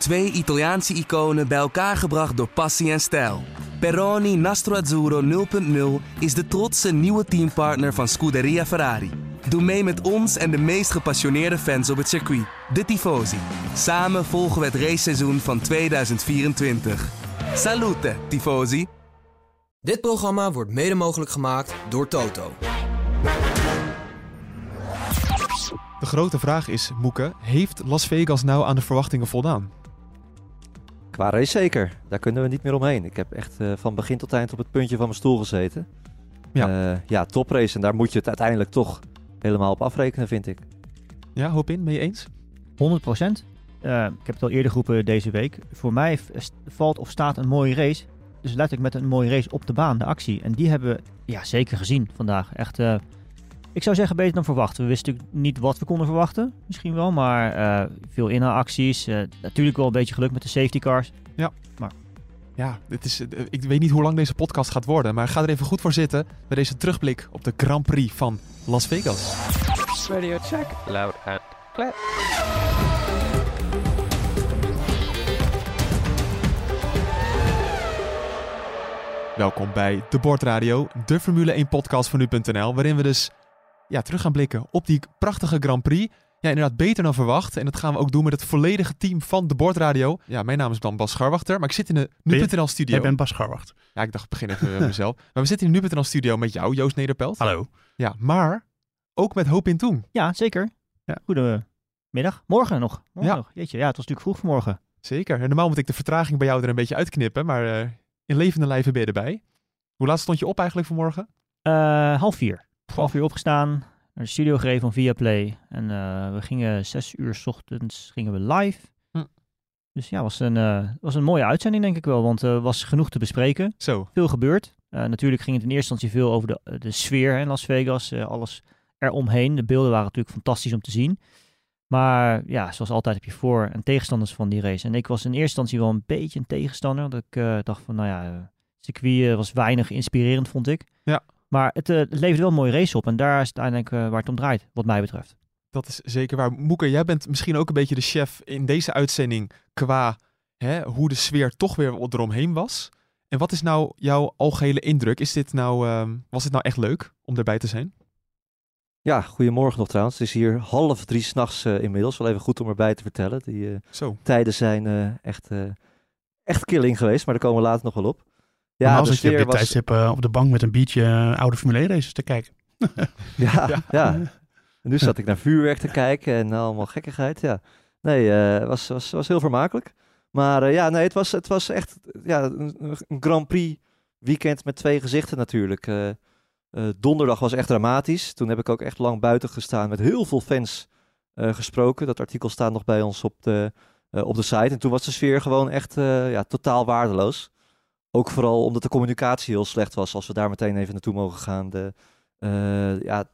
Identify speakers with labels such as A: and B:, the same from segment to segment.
A: Twee Italiaanse iconen bij elkaar gebracht door passie en stijl. Peroni Nastro Azzurro 0.0 is de trotse nieuwe teampartner van Scuderia Ferrari. Doe mee met ons en de meest gepassioneerde fans op het circuit, de Tifosi. Samen volgen we het raceseizoen van 2024. Salute, Tifosi!
B: Dit programma wordt mede mogelijk gemaakt door Toto.
C: De grote vraag is, Moeke, heeft Las Vegas nou aan de verwachtingen voldaan?
D: Qua race zeker. Daar kunnen we niet meer omheen. Ik heb echt uh, van begin tot eind op het puntje van mijn stoel gezeten. Ja, uh, ja toprace. En daar moet je het uiteindelijk toch helemaal op afrekenen, vind ik.
C: Ja, hoop in. Ben je eens?
E: 100 procent. Uh, ik heb het al eerder geroepen deze week. Voor mij valt of staat een mooie race. Dus letterlijk met een mooie race op de baan, de actie. En die hebben we ja, zeker gezien vandaag. Echt, uh, ik zou zeggen beter dan verwacht. We wisten natuurlijk niet wat we konden verwachten. Misschien wel, maar uh, veel inhaalacties. natuurlijk wel een beetje geluk met de safety cars.
C: Ja. Maar ja, dit is, ik weet niet hoe lang deze podcast gaat worden, maar ga er even goed voor zitten bij deze terugblik op de Grand Prix van Las Vegas.
F: Radio check, loud and clear.
C: Welkom bij De Bordradio, de Formule 1 podcast van nu.nl, waarin we dus ja, terug gaan blikken op die prachtige Grand Prix. Ja, inderdaad beter dan verwacht. En dat gaan we ook doen met het volledige team van de Bordradio. Ja, mijn naam is dan Bas Scharwachter, maar ik zit in de nu.nl studio.
G: Ik ben Bas Scharwachter.
C: Ja, ik dacht, ik begin even met mezelf. Maar we zitten in de nu.nl studio met jou, Joost Nederpelt.
G: Hallo.
C: Ja, maar ook met Hoop in Toen.
E: Ja, zeker. Ja. Goedemiddag. Morgen nog. Morgen
C: ja.
E: nog. Jeetje, ja, het was natuurlijk vroeg vanmorgen.
C: Zeker. En normaal moet ik de vertraging bij jou er een beetje uitknippen, maar uh, in levende lijven ben je erbij. Hoe laat stond je op eigenlijk vanmorgen?
E: Uh, half vier. Half uur opgestaan, naar de studio gereden van Viaplay. En uh, we gingen zes uur s ochtends gingen we live. Hm. Dus ja, was een, uh, was een mooie uitzending denk ik wel, want er was genoeg te bespreken.
C: Zo.
E: Veel gebeurd. natuurlijk ging het in eerste instantie veel over de, de sfeer in Las Vegas, alles eromheen. De beelden waren natuurlijk fantastisch om te zien. Maar ja, zoals altijd heb je voor- en tegenstanders van die race. En ik was in eerste instantie wel een beetje een tegenstander. Dat ik dacht van, nou ja, circuit was weinig inspirerend, vond ik.
C: Ja.
E: Maar het, uh, het levert wel een mooie race op. En daar is het uiteindelijk uh, waar het om draait, wat mij betreft.
C: Dat is zeker waar. Moeke, jij bent misschien ook een beetje de chef in deze uitzending qua hè, hoe de sfeer toch weer eromheen was. En wat is nou jouw algehele indruk? Is dit nou, uh, was het nou echt leuk om erbij te zijn?
D: Ja, goedemorgen nog trouwens. Het is hier half drie s'nachts uh, inmiddels. Wel even goed om erbij te vertellen. Die
C: Zo.
D: tijden zijn echt, echt killing geweest, maar daar komen we later nog wel op.
G: Ja, Normaal zit je op dit was... tijdstip uh, op de bank met een biertje uh, oude Formule 1 races te kijken.
D: ja, ja, ja. En nu zat ik naar vuurwerk te kijken en allemaal gekkigheid. Ja. Nee, het uh, was, was, was heel vermakelijk. Maar ja, nee, het was, het was echt ja, een, een Grand Prix weekend met twee gezichten natuurlijk. donderdag was echt dramatisch. Toen heb ik ook echt lang buiten gestaan met heel veel fans gesproken. Dat artikel staat nog bij ons op de, op de site. En toen was de sfeer gewoon echt ja, totaal waardeloos. Ook vooral omdat de communicatie heel slecht was, als we daar meteen even naartoe mogen gaan. De, uh, ja,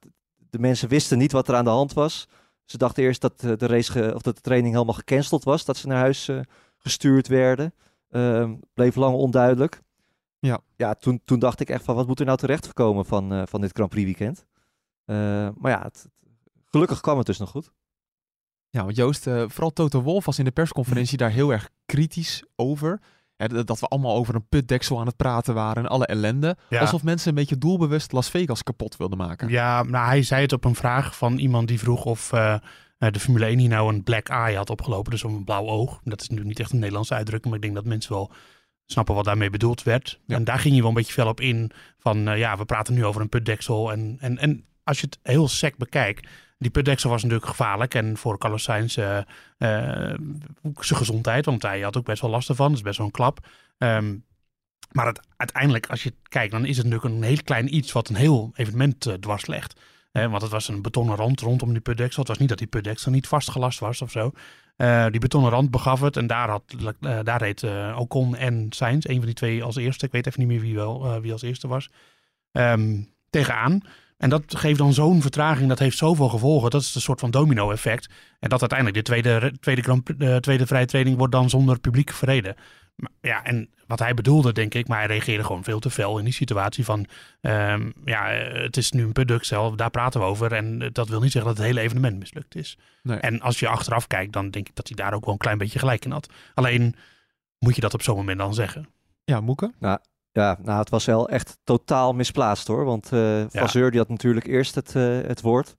D: de mensen wisten niet wat er aan de hand was. Ze dachten eerst dat de, race of dat de training helemaal gecanceld was, dat ze naar huis uh, gestuurd werden. Uh, bleef lang onduidelijk.
C: Ja,
D: ja toen, toen dacht ik echt van wat moet er nou terecht voorkomen van, van dit Grand Prix weekend. maar ja, het, gelukkig kwam het dus nog goed.
C: Ja, want Joost, vooral Toto Wolf was in de persconferentie daar heel erg kritisch over. Hè, dat we allemaal over een putdeksel aan het praten waren en alle ellende.
G: Ja.
C: Alsof mensen een beetje doelbewust Las Vegas kapot wilden maken.
G: Ja, nou hij zei het op een vraag van iemand die vroeg of uh, de Formule 1 hier nou een black eye had opgelopen. Dus een blauw oog. Dat is natuurlijk niet echt een Nederlandse uitdrukking, maar ik denk dat mensen wel snappen wat daarmee bedoeld werd. Ja. En daar ging je wel een beetje fel op in van uh, ja, we praten nu over een putdeksel. En, en, en als je het heel sec bekijkt, die putdeksel was natuurlijk gevaarlijk. En voor Carlos Sainz uh, zijn gezondheid. Want hij had ook best wel last ervan. Dat is best wel een klap. Um, maar het, uiteindelijk, als je kijkt, dan is het natuurlijk een heel klein iets wat een heel evenement uh, dwars legt. Want het was een betonnen rand rondom die putdeksel. Het was niet dat die putdeksel niet vastgelast was of zo. Uh, die betonnen rand begaf het. En daar, had, daar reed Ocon en Sainz, een van die twee als eerste. Ik weet even niet meer wie, wel, wie als eerste was. Um, tegenaan. En dat geeft dan zo'n vertraging, dat heeft zoveel gevolgen. Dat is een soort van domino-effect. En dat uiteindelijk de tweede, tweede, grand, de tweede vrije training wordt dan zonder publiek verreden. Maar, ja, en wat hij bedoelde, denk ik, maar hij reageerde gewoon veel te fel in die situatie van, ehm, ja, eh, het is nu een product zelf, daar praten we over. En eh, dat wil niet zeggen dat het hele evenement mislukt is.
C: Nee.
G: En als je achteraf kijkt, dan denk ik dat hij daar ook wel een klein beetje gelijk in had. Alleen moet je dat op zo'n moment dan zeggen.
C: Ja, Moeke?
D: Ja, nou, het was wel echt totaal misplaatst hoor. Want Vasseur die had natuurlijk eerst het, eh, het woord.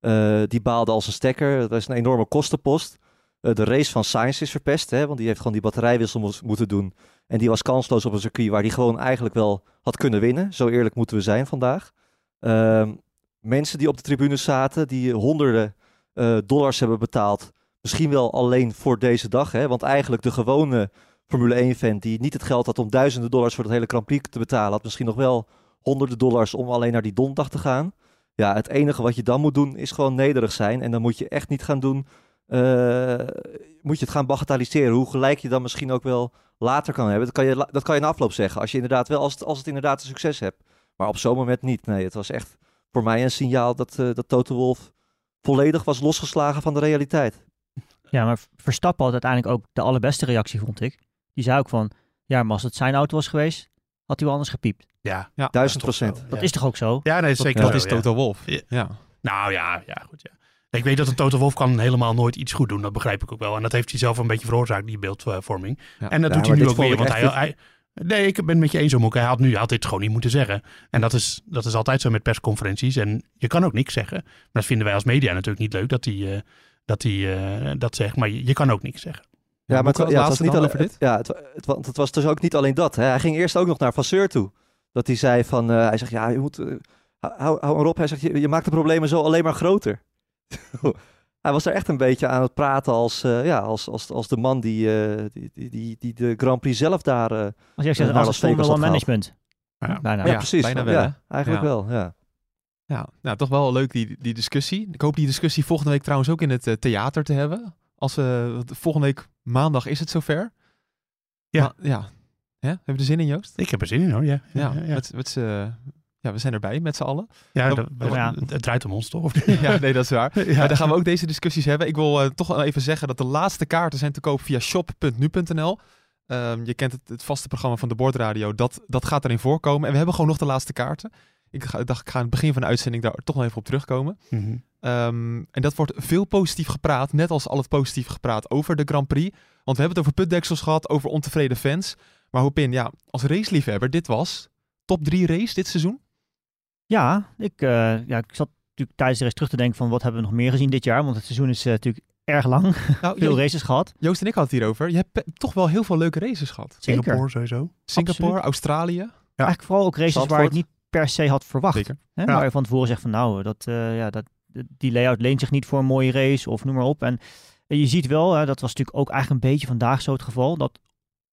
D: Eh, die baalde als een stekker. Dat was een enorme kostenpost. De race van Sainz is verpest, hè, want die heeft gewoon die batterijwissel moeten doen. En die was kansloos op een circuit waar die gewoon eigenlijk wel had kunnen winnen. Zo eerlijk moeten we zijn vandaag. Ehm, mensen die op de tribunes zaten, die honderden dollars hebben betaald. Misschien wel alleen voor deze dag. Hè, want eigenlijk de gewone Formule 1-fan die niet het geld had om duizenden dollars voor het hele Grand te betalen, had misschien nog wel honderden dollars om alleen naar die donderdag te gaan. Ja, het enige wat je dan moet doen is gewoon nederig zijn. En dan moet je echt niet gaan doen, eh, moet je het gaan bagatelliseren. Hoe gelijk je dan misschien ook wel later kan hebben. Dat kan je, dat kan je in afloop zeggen. Als je inderdaad wel, als het, als het inderdaad een succes hebt. Maar op zo'n moment niet. Nee, het was echt voor mij een signaal dat, eh dat Toto Wolff volledig was losgeslagen van de realiteit.
E: Ja, maar Verstappen had uiteindelijk ook de allerbeste reactie, vond ik. Die zei ook van, ja, maar als het zijn auto was geweest, had hij wel anders gepiept.
G: Ja,
C: Ja,
D: Duizend
G: dat is toch
D: procent.
G: zo.
E: Dat
G: Ja.
E: is toch ook zo?
G: Ja, nee, zeker.
C: dat is
G: ja.
C: Toto Wolf.
G: Ja.
C: Ja.
G: Nou ja, ja, goed. Ja. Ik weet dat een Toto Wolf kan helemaal nooit iets goed doen. Dat begrijp ik ook wel. En dat heeft hij zelf een beetje veroorzaakt, die beeldvorming.
C: Ja.
G: En dat
D: Ja,
G: doet hij nu ook weer. Want hij,
D: echt
G: hij, nee, ik ben het met je eens, Moeke. Hij had, nu, hij had dit gewoon niet moeten zeggen. En dat is, dat is altijd zo met persconferenties. En je kan ook niks zeggen. Maar dat vinden wij als media natuurlijk niet leuk dat hij, eh, dat, hij eh, dat zegt. Maar je, je kan ook niks zeggen.
D: Ja, maar het, wa- ja, het was
C: laatste
D: niet alleen
C: over dit?
D: Ja, het, het, het was dus ook niet alleen dat. Hè. Hij ging eerst ook nog naar Vasseur toe. Dat hij zei van, eh, hij zegt, ja, je moet, eh, hou, hou hou maar op. Hij zegt, je, je maakt de problemen zo alleen maar groter. hij was er echt een beetje aan het praten als, eh, ja, als, als, als de man die, eh, die, die, die, die de Grand Prix zelf daar... eh,
E: Als jij
D: Ja,
E: zegt, als het Formula One
D: had
E: management.
G: Ja.
E: Bijna.
D: ja,
C: Ja,
D: precies.
C: bijna
D: ja,
C: wel, hè?
D: eigenlijk
C: Ja.
D: wel, ja.
C: Ja, nou, toch wel leuk die, die discussie. Ik hoop die discussie volgende week trouwens ook in het theater te hebben. Als we, want volgende week maandag is het zover.
G: Ja.
C: Maar, ja. Hè? Heb je er zin in, Joost?
G: Ik heb er zin in hoor, ja.
C: Ja,
G: ja, ja.
C: Met, met ja we zijn erbij met z'n allen.
G: Ja,
C: Dat-
G: dat-
C: dat-
E: ja.
G: het, draait om ons toch?
C: Ja, nee, dat is waar.
G: Ja.
C: Maar dan gaan we ook deze discussies hebben. Ik wil eh, toch even zeggen dat de laatste kaarten zijn te koop via shop.nu.nl. Ehm, je kent het, het vaste programma van de Bordradio. Dat, dat gaat erin voorkomen. En we hebben gewoon nog de laatste kaarten. Ik ga, ik dacht, ik ga aan het begin van de uitzending daar toch nog even op terugkomen.
G: Mhm.
C: Ehm, en dat wordt veel positief gepraat, net als al het positief gepraat over de Grand Prix. Want we hebben het over putdeksels gehad, over ontevreden fans. Maar Hopin, ja, als raceliefhebber, dit was top 3 race dit seizoen.
E: Ja, ik, eh, ja, ik zat natuurlijk tijdens de race terug te denken van wat hebben we nog meer gezien dit jaar. Want het seizoen is eh, natuurlijk erg lang.
C: Nou,
E: Veel races gehad.
C: Joost en ik hadden het hierover. Je hebt toch wel heel veel leuke races gehad.
E: Zeker.
G: Singapore sowieso.
C: Singapore,
E: Absoluut.
C: Australië.
E: Eigenlijk vooral ook races waar
D: Zandvoort.
E: niet per se had verwacht.
C: Zeker.
E: Hè?
G: Ja.
E: Waar je van tevoren zegt van nou, dat, eh, ja, dat, die layout leent zich niet voor een mooie race of noem maar op. En je ziet wel, hè, dat was natuurlijk ook eigenlijk een beetje vandaag zo het geval, dat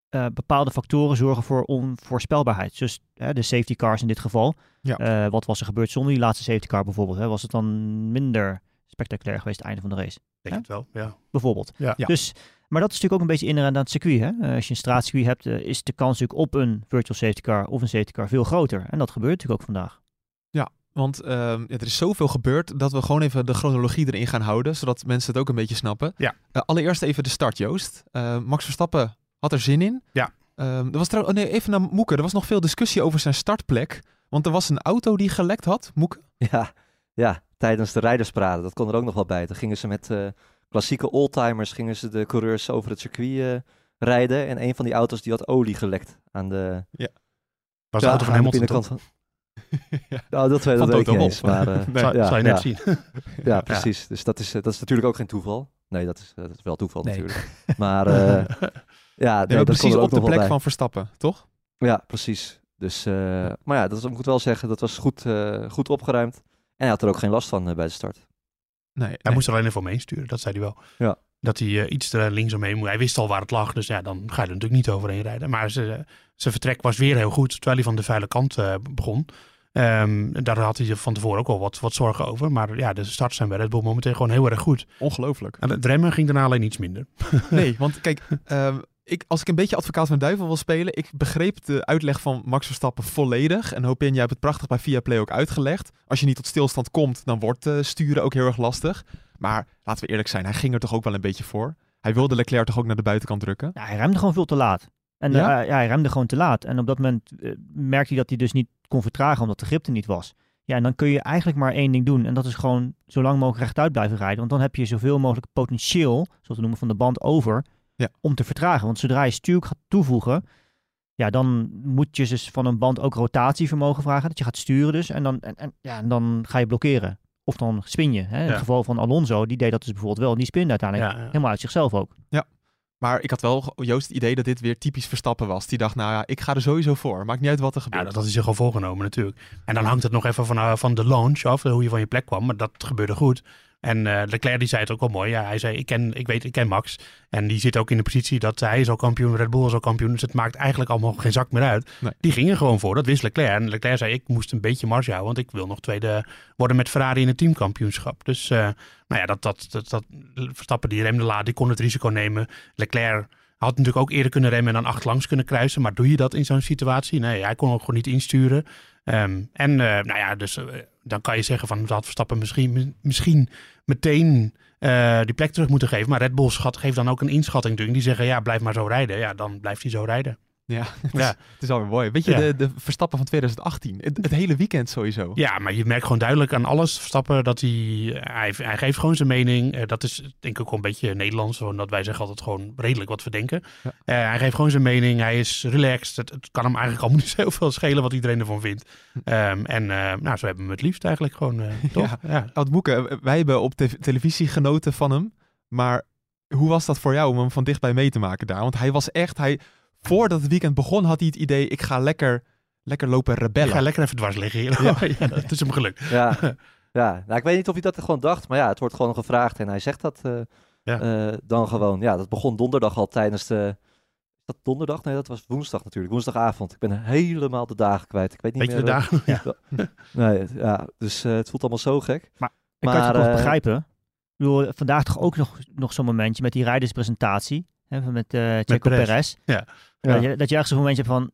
E: eh, bepaalde factoren zorgen voor onvoorspelbaarheid. Dus hè, de safety cars in dit geval.
C: Ja.
E: Eh, wat was er gebeurd zonder die laatste safety car bijvoorbeeld? Hè? Was het dan minder spectaculair geweest het einde van de race?
G: Denk het wel, ja.
E: Bijvoorbeeld.
G: Ja.
C: Ja.
E: Dus, maar dat is natuurlijk ook een beetje inherent aan het circuit. Hè? Eh, als je een straatcircuit hebt, eh, is de kans natuurlijk op een virtual safety car of een safety car veel groter. En dat gebeurt natuurlijk ook vandaag.
C: Want ehm, ja, er is zoveel gebeurd dat we gewoon even de chronologie erin gaan houden, zodat mensen het ook een beetje snappen.
G: Ja.
C: Eh, allereerst even de start, Joost. Eh, Max Verstappen had er zin in.
G: Ja.
C: Ehm, er was trouw- oh nee, even naar Moeke. Er was nog veel discussie over zijn startplek. Want er was een auto die gelekt had. Moeke?
D: Ja, ja, tijdens de rijdersparade, dat kon er ook nog wel bij. Dan gingen ze met eh, klassieke oldtimers, gingen ze de coureurs over het circuit eh, rijden. En een van die auto's die had olie gelekt aan de,
G: Was de
D: ja,
G: auto van
D: aan de
G: Hamilton
D: binnenkant van... Nou, dat, weet-
C: Van
D: dat weet ik niet eens, maar eh,
C: Nee.
G: Zou,
D: ja,
G: zou je
D: ja.
G: net zien.
D: ja, precies. Dus dat is, eh, dat is natuurlijk ook geen toeval. Nee, dat is, dat is wel toeval
E: Nee.
D: natuurlijk. Maar eh, ja, nee,
C: Ja,
D: dat kon
C: precies op de plek
D: bij.
C: van Verstappen, toch?
D: Ja, precies. Dus, eh, maar ja, dat is- ik moet wel zeggen, dat was goed, eh, goed opgeruimd. En hij had er ook geen last van bij de start.
C: Nee.
G: Hij
C: nee.
G: moest er alleen even omheen sturen, dat zei hij wel.
D: Ja.
G: Dat hij eh, iets er links omheen moest. Hij wist al waar het lag, dus ja, dan ga je er natuurlijk niet overheen rijden. Maar ze- zijn vertrek was weer heel goed, terwijl hij van de vuile kant eh, begon. Ehm, daar had hij van tevoren ook al wat, wat zorgen over. Maar ja, de starts zijn bij Red Bull momenteel gewoon heel erg goed.
C: Ongelooflijk.
G: En het remmen ging daarna alleen iets minder.
C: Nee, want kijk, ehm, ik, als ik een beetje advocaat van de duivel wil spelen, ik begreep de uitleg van Max Verstappen volledig. En Hopin, jij hebt het prachtig bij Viaplay ook uitgelegd. Als je niet tot stilstand komt, dan wordt eh, sturen ook heel erg lastig. Maar laten we eerlijk zijn, hij ging er toch ook wel een beetje voor. Hij wilde Leclerc toch ook naar de buitenkant drukken?
E: Ja, hij remde gewoon veel te laat. En
C: Ja?
E: ja? ja, hij remde gewoon te laat. En op dat moment eh, merkte hij dat hij dus niet kon vertragen omdat de grip er niet was. Ja, en dan kun je eigenlijk maar één ding doen. En dat is gewoon zo lang mogelijk rechtuit blijven rijden. Want dan heb je zoveel mogelijk potentieel, zoals we noemen, van de band over
C: Ja.
E: om te vertragen. Want zodra je stuur gaat toevoegen, ja, dan moet je dus van een band ook rotatievermogen vragen. Dat je gaat sturen dus. En dan, en, en, ja, en dan ga je blokkeren. Of dan spin je. Hè? In
G: Ja.
E: het geval van Alonso, die deed dat dus bijvoorbeeld wel. En die spinde uiteindelijk
G: Ja, ja.
E: helemaal uit zichzelf ook.
C: Maar ik had wel, Joost, het idee dat dit weer typisch Verstappen was. Die dacht, nou ja, ik ga er sowieso voor. Maakt niet uit wat er
G: Ja,
C: gebeurt.
G: dat had hij zich al voorgenomen natuurlijk. En dan hangt het nog even van, eh, van de launch af, hoe je van je plek kwam. Maar dat gebeurde goed. En eh Leclerc die zei het ook wel mooi. Ja, hij zei, ik ken, ik weet, ik ken Max. En die zit ook in de positie dat hij is al kampioen, Red Bull is al kampioen. Dus het maakt eigenlijk allemaal geen zak meer uit.
C: Nee.
G: Die gingen gewoon voor, dat wist Leclerc. En Leclerc zei, ik moest een beetje marge houden. Want ik wil nog tweede worden met Ferrari in het teamkampioenschap. Dus eh, nou ja, dat, dat, dat, dat Verstappen die remde laat, die kon het risico nemen. Leclerc had natuurlijk ook eerder kunnen remmen en dan achterlangs kunnen kruisen. Maar doe je dat in zo'n situatie? Nee, hij kon ook gewoon niet insturen. Ehm, en eh, nou ja, dus eh, dan kan je zeggen van dat Verstappen misschien, misschien meteen eh, die plek terug moeten geven. Maar Red Bull schat, geeft dan ook een inschatting. Die zeggen ja, blijf maar zo rijden. Ja, dan blijft hij zo rijden.
C: Ja, het is,
G: Ja.
C: het is alweer mooi. Weet je,
G: Ja.
C: de, de Verstappen van 2018. Het, het hele weekend sowieso.
G: Ja, maar je merkt gewoon duidelijk aan alles Verstappen dat hij, hij, hij geeft gewoon zijn mening. Eh, dat is denk ik ook wel een beetje Nederlands, omdat wij zeggen altijd gewoon redelijk wat we denken.
C: Ja.
G: Eh, hij geeft gewoon zijn mening, hij is relaxed. Het, het kan hem eigenlijk allemaal niet zo heel veel schelen wat iedereen ervan vindt. Ehm, en eh, nou, zo hebben we hem het liefst eigenlijk gewoon, toch? Ja.
C: Oud Moeke, wij hebben op te- televisie genoten van hem. Maar hoe was dat voor jou om hem van dichtbij mee te maken daar? Want hij was echt, hij, voordat het weekend begon had hij het idee, ik ga lekker, lekker lopen
G: Ik
C: rebellen.
G: ga lekker even dwars liggen hier.
C: Ja.
G: Ja. dat is hem gelukt.
D: Ja, ja. Nou, ik weet niet of hij dat gewoon dacht, maar ja, het wordt gewoon gevraagd en hij zegt dat eh,
G: Ja.
D: eh, dan gewoon. Ja, dat begon donderdag al tijdens de... Is dat donderdag? Nee, dat was woensdag natuurlijk. Woensdagavond. Ik ben helemaal de dagen kwijt. Ik weet niet
G: Weet je de
D: meer...
G: dagen?
E: Ja.
D: Nee, het- ja, dus eh, het voelt allemaal zo gek.
E: Ik kan
D: Maar,
E: het ook wel
D: eh,
E: begrijpen. Ik bedoel, vandaag toch ook nog, nog zo'n momentje met die rijderspresentatie. Hè, van met eh Checo
G: Perez.
E: Perez.
G: Ja.
D: Ja.
E: Dat, je, dat je ergens zo'n momentje hebt van,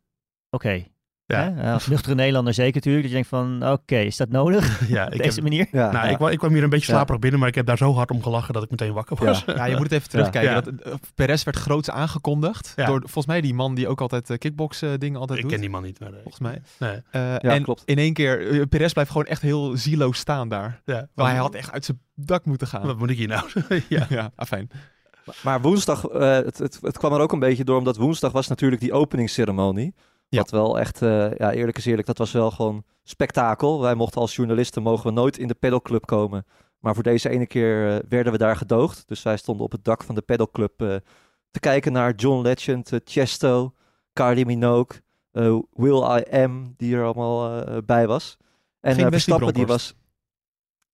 E: oké.
G: Ja.
E: hè, eh, als nuchtere Nederlander zeker natuurlijk. Dat je denkt van, oké, is dat nodig?
G: Ja,
E: Op
G: ik,
E: deze
G: heb,
E: manier?
D: Ja,
G: nou,
D: ja.
G: ik, ik kwam hier een beetje
D: Ja.
G: slaperig binnen, maar ik heb daar zo hard om gelachen dat ik meteen wakker was.
D: Ja.
C: Ja, je moet het even terugkijken.
G: Ja.
C: Dat, eh, Perez werd groots aangekondigd.
G: Ja.
C: Door volgens mij die man die ook altijd eh, kickbox eh, dingen altijd
G: ik
C: doet.
G: ken die man niet. Maar,
C: Volgens mij.
G: Nee.
C: En
D: klopt.
C: in één keer, Perez blijft gewoon echt heel zieloos staan daar.
G: Ja.
C: Maar hij had echt uit zijn dak moeten gaan.
G: Wat moet ik hier nou? ja.
C: Ja, afijn.
D: Maar woensdag, eh, het, het, het kwam er ook een beetje door, omdat woensdag was natuurlijk die openingsceremonie.
C: Ja.
D: Wat wel echt, eh, ja eerlijk is eerlijk, dat was wel gewoon spektakel. Wij mochten als journalisten, mogen we nooit in de pedalclub komen. Maar voor deze ene keer eh, werden we daar gedoogd. Dus wij stonden op het dak van de pedalclub te kijken naar John Legend, Chesto, Carly Minogue, Will I Am, die er allemaal bij was. En
C: Geen Wesley
D: Verstappen, die was...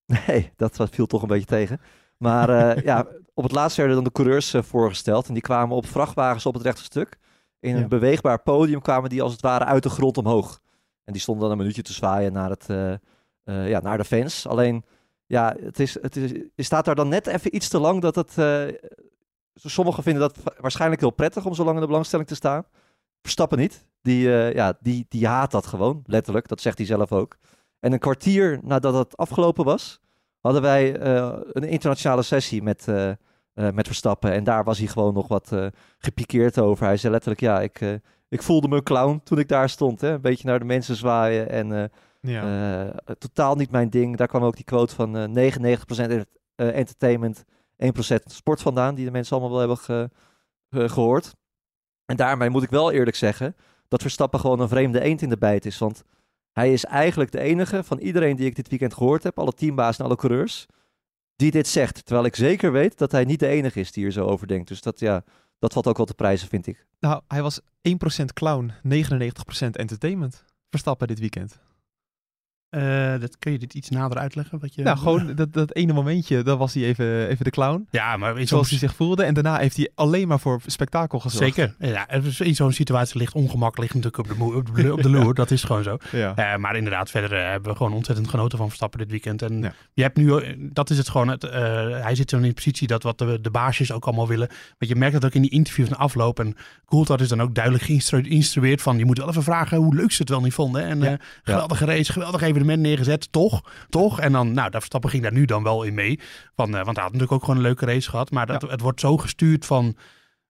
D: Nee, dat viel toch een beetje tegen. Maar eh, ja, op het laatst werden dan de coureurs eh, voorgesteld. En die kwamen op vrachtwagens op het rechte stuk. In een
C: Ja.
D: beweegbaar podium kwamen die als het ware uit de grond omhoog. En die stonden dan een minuutje te zwaaien naar, het, eh, ja, naar de fans. Alleen, ja, het is, het is, je staat daar dan net even iets te lang dat het... sommigen vinden dat wa- waarschijnlijk heel prettig om zo lang in de belangstelling te staan. Verstappen niet. Die, ja, die, die haat dat gewoon, letterlijk. Dat zegt hij zelf ook. En een kwartier nadat het afgelopen was, hadden wij eh, een internationale sessie met, eh, eh, met Verstappen. En daar was hij gewoon nog wat gepikeerd over. Hij zei letterlijk, ja, ik, ik voelde me een clown toen ik daar stond. Hè? Een beetje naar de mensen zwaaien en
C: Ja.
D: totaal niet mijn ding. Daar kwam ook die quote van eh 99% ent- eh, entertainment, 1% sport vandaan, die de mensen allemaal wel hebben ge- ge- gehoord. En daarmee moet ik wel eerlijk zeggen dat Verstappen gewoon een vreemde eend in de bijt is. Want hij is eigenlijk de enige van iedereen die ik dit weekend gehoord heb, alle teambaas en alle coureurs, die dit zegt. Terwijl ik zeker weet dat hij niet de enige is die er zo over denkt. Dus dat, ja, dat valt ook wel te prijzen, vind ik.
C: Nou, hij was 1% clown, 99% entertainment. Verstappen dit weekend.
G: Eh, dat, kun je dit iets nader uitleggen? Wat je...
C: Nou, gewoon dat, dat ene momentje, dan was hij even, even de clown.
G: Ja, maar
C: Zoals hij zich voelde. En daarna heeft hij alleen maar voor spektakel gezorgd.
G: Zeker. Ja, dus in zo'n situatie ligt ongemak ligt natuurlijk op de, op de, op de loer. Dat is gewoon zo.
C: Ja.
G: Eh, maar inderdaad, verder eh, hebben we gewoon ontzettend genoten van Verstappen dit weekend. En je hebt nu, dat is het gewoon, het, hij zit zo in de positie dat wat de, de baasjes ook allemaal willen. Want je merkt dat ook in die interviews na afloop. En Coulthard is dan ook duidelijk geïnstru- geïnstrueerd van, je moet wel even vragen hoe leuk ze het wel niet vonden. En geweldige race, geweldig evenement neergezet, toch? Toch? En dan, nou, daar Verstappen ging daar nu dan wel in mee. Van, eh, want hij had natuurlijk ook gewoon een leuke race gehad. Maar dat, het wordt zo gestuurd van...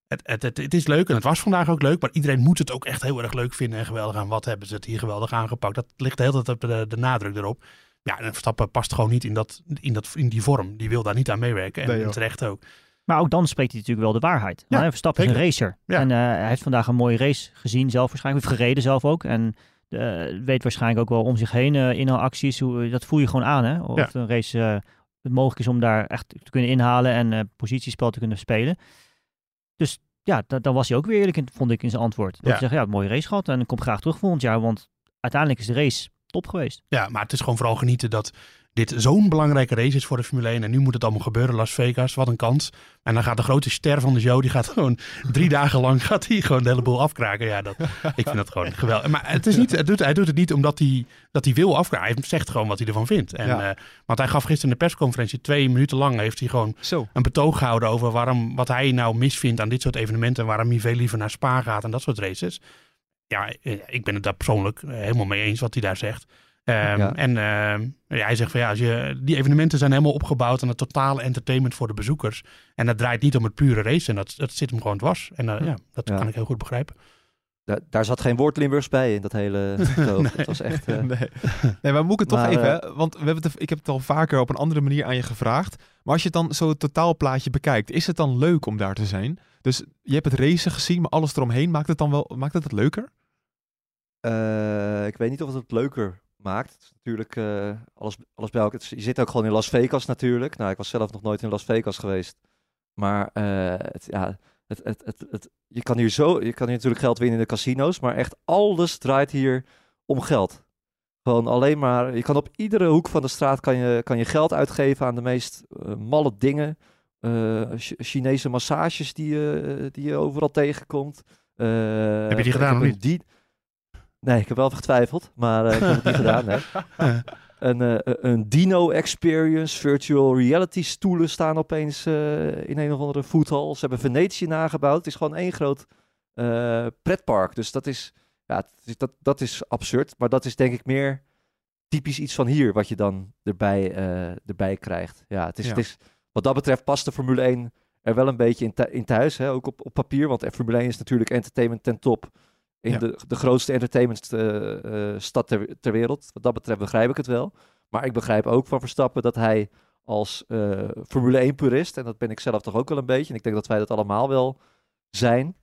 G: Het, het, het, het is leuk en het was vandaag ook leuk, maar iedereen moet het ook echt heel erg leuk vinden en geweldig aan. Wat hebben ze het hier geweldig aangepakt? Dat ligt de hele tijd op de, de nadruk erop. Ja, en Verstappen past gewoon niet in, dat, in, dat, in die vorm. Die wil daar niet aan meewerken. En
C: Nee,
G: terecht ook.
E: Maar ook dan spreekt hij natuurlijk wel de waarheid.
G: Ja,
E: Verstappen is een racer.
G: Ja.
E: En eh, hij heeft vandaag een mooie race gezien zelf waarschijnlijk. Heeft gereden zelf ook. En eh, weet waarschijnlijk ook wel om zich heen eh inhaalacties. Hoe, dat voel je gewoon aan. Hè? Of
G: Ja.
E: een race eh, het mogelijk is om daar echt te kunnen inhalen. En eh, positiespel te kunnen spelen. Dus ja, da- dan was hij ook weer eerlijk in, vond ik in zijn antwoord. Dat
G: Ja.
E: hij zegt, ja, mooie race gehad. En ik kom graag terug volgend jaar. Want uiteindelijk is de race top geweest.
G: Ja, maar het is gewoon vooral genieten dat dit zo'n belangrijke race is voor de Formule 1. En nu moet het allemaal gebeuren, Las Vegas. Wat een kans. En dan gaat de grote ster van de show, die gaat gewoon drie dagen lang gaat hij gewoon de hele boel afkraken. Ja, dat, ik vind dat gewoon geweldig. Maar het is niet, het doet, hij doet het niet omdat hij, dat hij wil afkraken. Hij zegt gewoon wat hij ervan vindt. En,
C: Ja.
G: eh, want hij gaf gisteren in de persconferentie twee minuten lang heeft hij gewoon
C: Zo.
G: een betoog gehouden over waarom, wat hij nou misvindt aan dit soort evenementen. En waarom hij veel liever naar Spa gaat en dat soort races. Ja, eh, ik ben het daar persoonlijk eh, helemaal mee eens wat hij daar zegt. Ehm,
D: Ja.
G: En ehm, ja, hij zegt van ja, als je, die evenementen zijn helemaal opgebouwd aan het totale entertainment voor de bezoekers. En dat draait niet om het pure race. En dat, dat zit hem gewoon dwars. En eh, ja, dat
D: Ja.
G: kan ik heel goed begrijpen.
D: Daar, daar zat geen woord Limburgs bij in dat hele betoog. Het was echt... eh,
C: Nee. nee, maar moet ik het toch
D: Maar,
C: even,
D: eh,
C: want we hebben het, ik heb het al vaker op een andere manier aan je gevraagd. Maar als je dan zo het totaalplaatje bekijkt, is het dan leuk om daar te zijn? Dus je hebt het racen gezien, maar alles eromheen, maakt het dan wel, maakt het het leuker?
D: Eh, ik weet niet of het het leuker maakt. Het is natuurlijk eh, alles, alles bij elkaar. Je zit ook gewoon in Las Vegas natuurlijk. Nou, ik was zelf nog nooit in Las Vegas geweest. Maar eh, het, ja, het, het, het, het, je kan hier zo, je kan hier natuurlijk geld winnen in de casino's, maar echt alles draait hier om geld. Gewoon alleen maar, je kan op iedere hoek van de straat kan je, kan je geld uitgeven aan de meest eh, malle dingen. Ch- Chinese massages die je, die je overal tegenkomt.
G: Heb je die gedaan of niet?
D: die- Nee, ik heb wel even getwijfeld, maar eh, ik heb het niet gedaan. Een, eh, een Dino Experience, virtual reality stoelen staan opeens eh, in een of andere voethal. Ze hebben Venetië nagebouwd. Het is gewoon één groot eh, pretpark. Dus dat is, ja, dat, dat is absurd. Maar dat is denk ik meer typisch iets van hier, wat je dan erbij, eh, erbij krijgt. Ja, het is,
C: Ja.
D: Het is, wat dat betreft past de Formule 1 er wel een beetje in, thu- in thuis. Hè? Ook op, op papier, want Formule 1 is natuurlijk entertainment ten top. In
C: Ja.
D: de, de grootste entertainmentstad ter, ter wereld. Wat dat betreft begrijp ik het wel. Maar ik begrijp ook van Verstappen dat hij als eh, Formule 1 purist, en dat ben ik zelf toch ook wel een beetje, en ik denk dat wij dat allemaal wel zijn,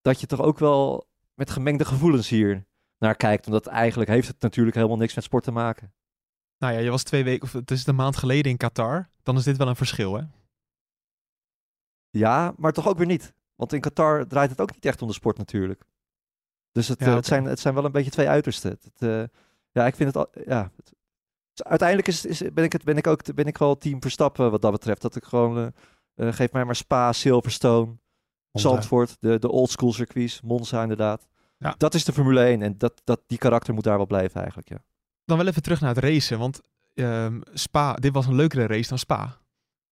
D: dat je toch ook wel met gemengde gevoelens hier naar kijkt. Omdat eigenlijk heeft het natuurlijk helemaal niks met sport te maken.
C: Nou ja, je was twee weken, of het is een maand geleden in Qatar. Dan is dit wel een verschil, hè?
D: Ja, maar toch ook weer niet. Want in Qatar draait het ook niet echt om de sport natuurlijk. Dus het,
C: Ja,
D: eh, het, zijn, het zijn wel een beetje twee uitersten. Het, eh, ja, ik vind het... al- Ja, het- uiteindelijk is, is, ben, ik het, ben ik ook ben ik wel team Verstappen wat dat betreft. Dat ik gewoon... eh, geef mij maar Spa, Silverstone, Zandvoort, de, de oldschool circuits, Monza inderdaad.
C: Ja.
D: Dat is de Formule 1 en dat, dat, die karakter moet daar wel blijven eigenlijk, ja.
C: Dan wel even terug naar het racen, want ehm, Spa, dit was een leukere race dan Spa.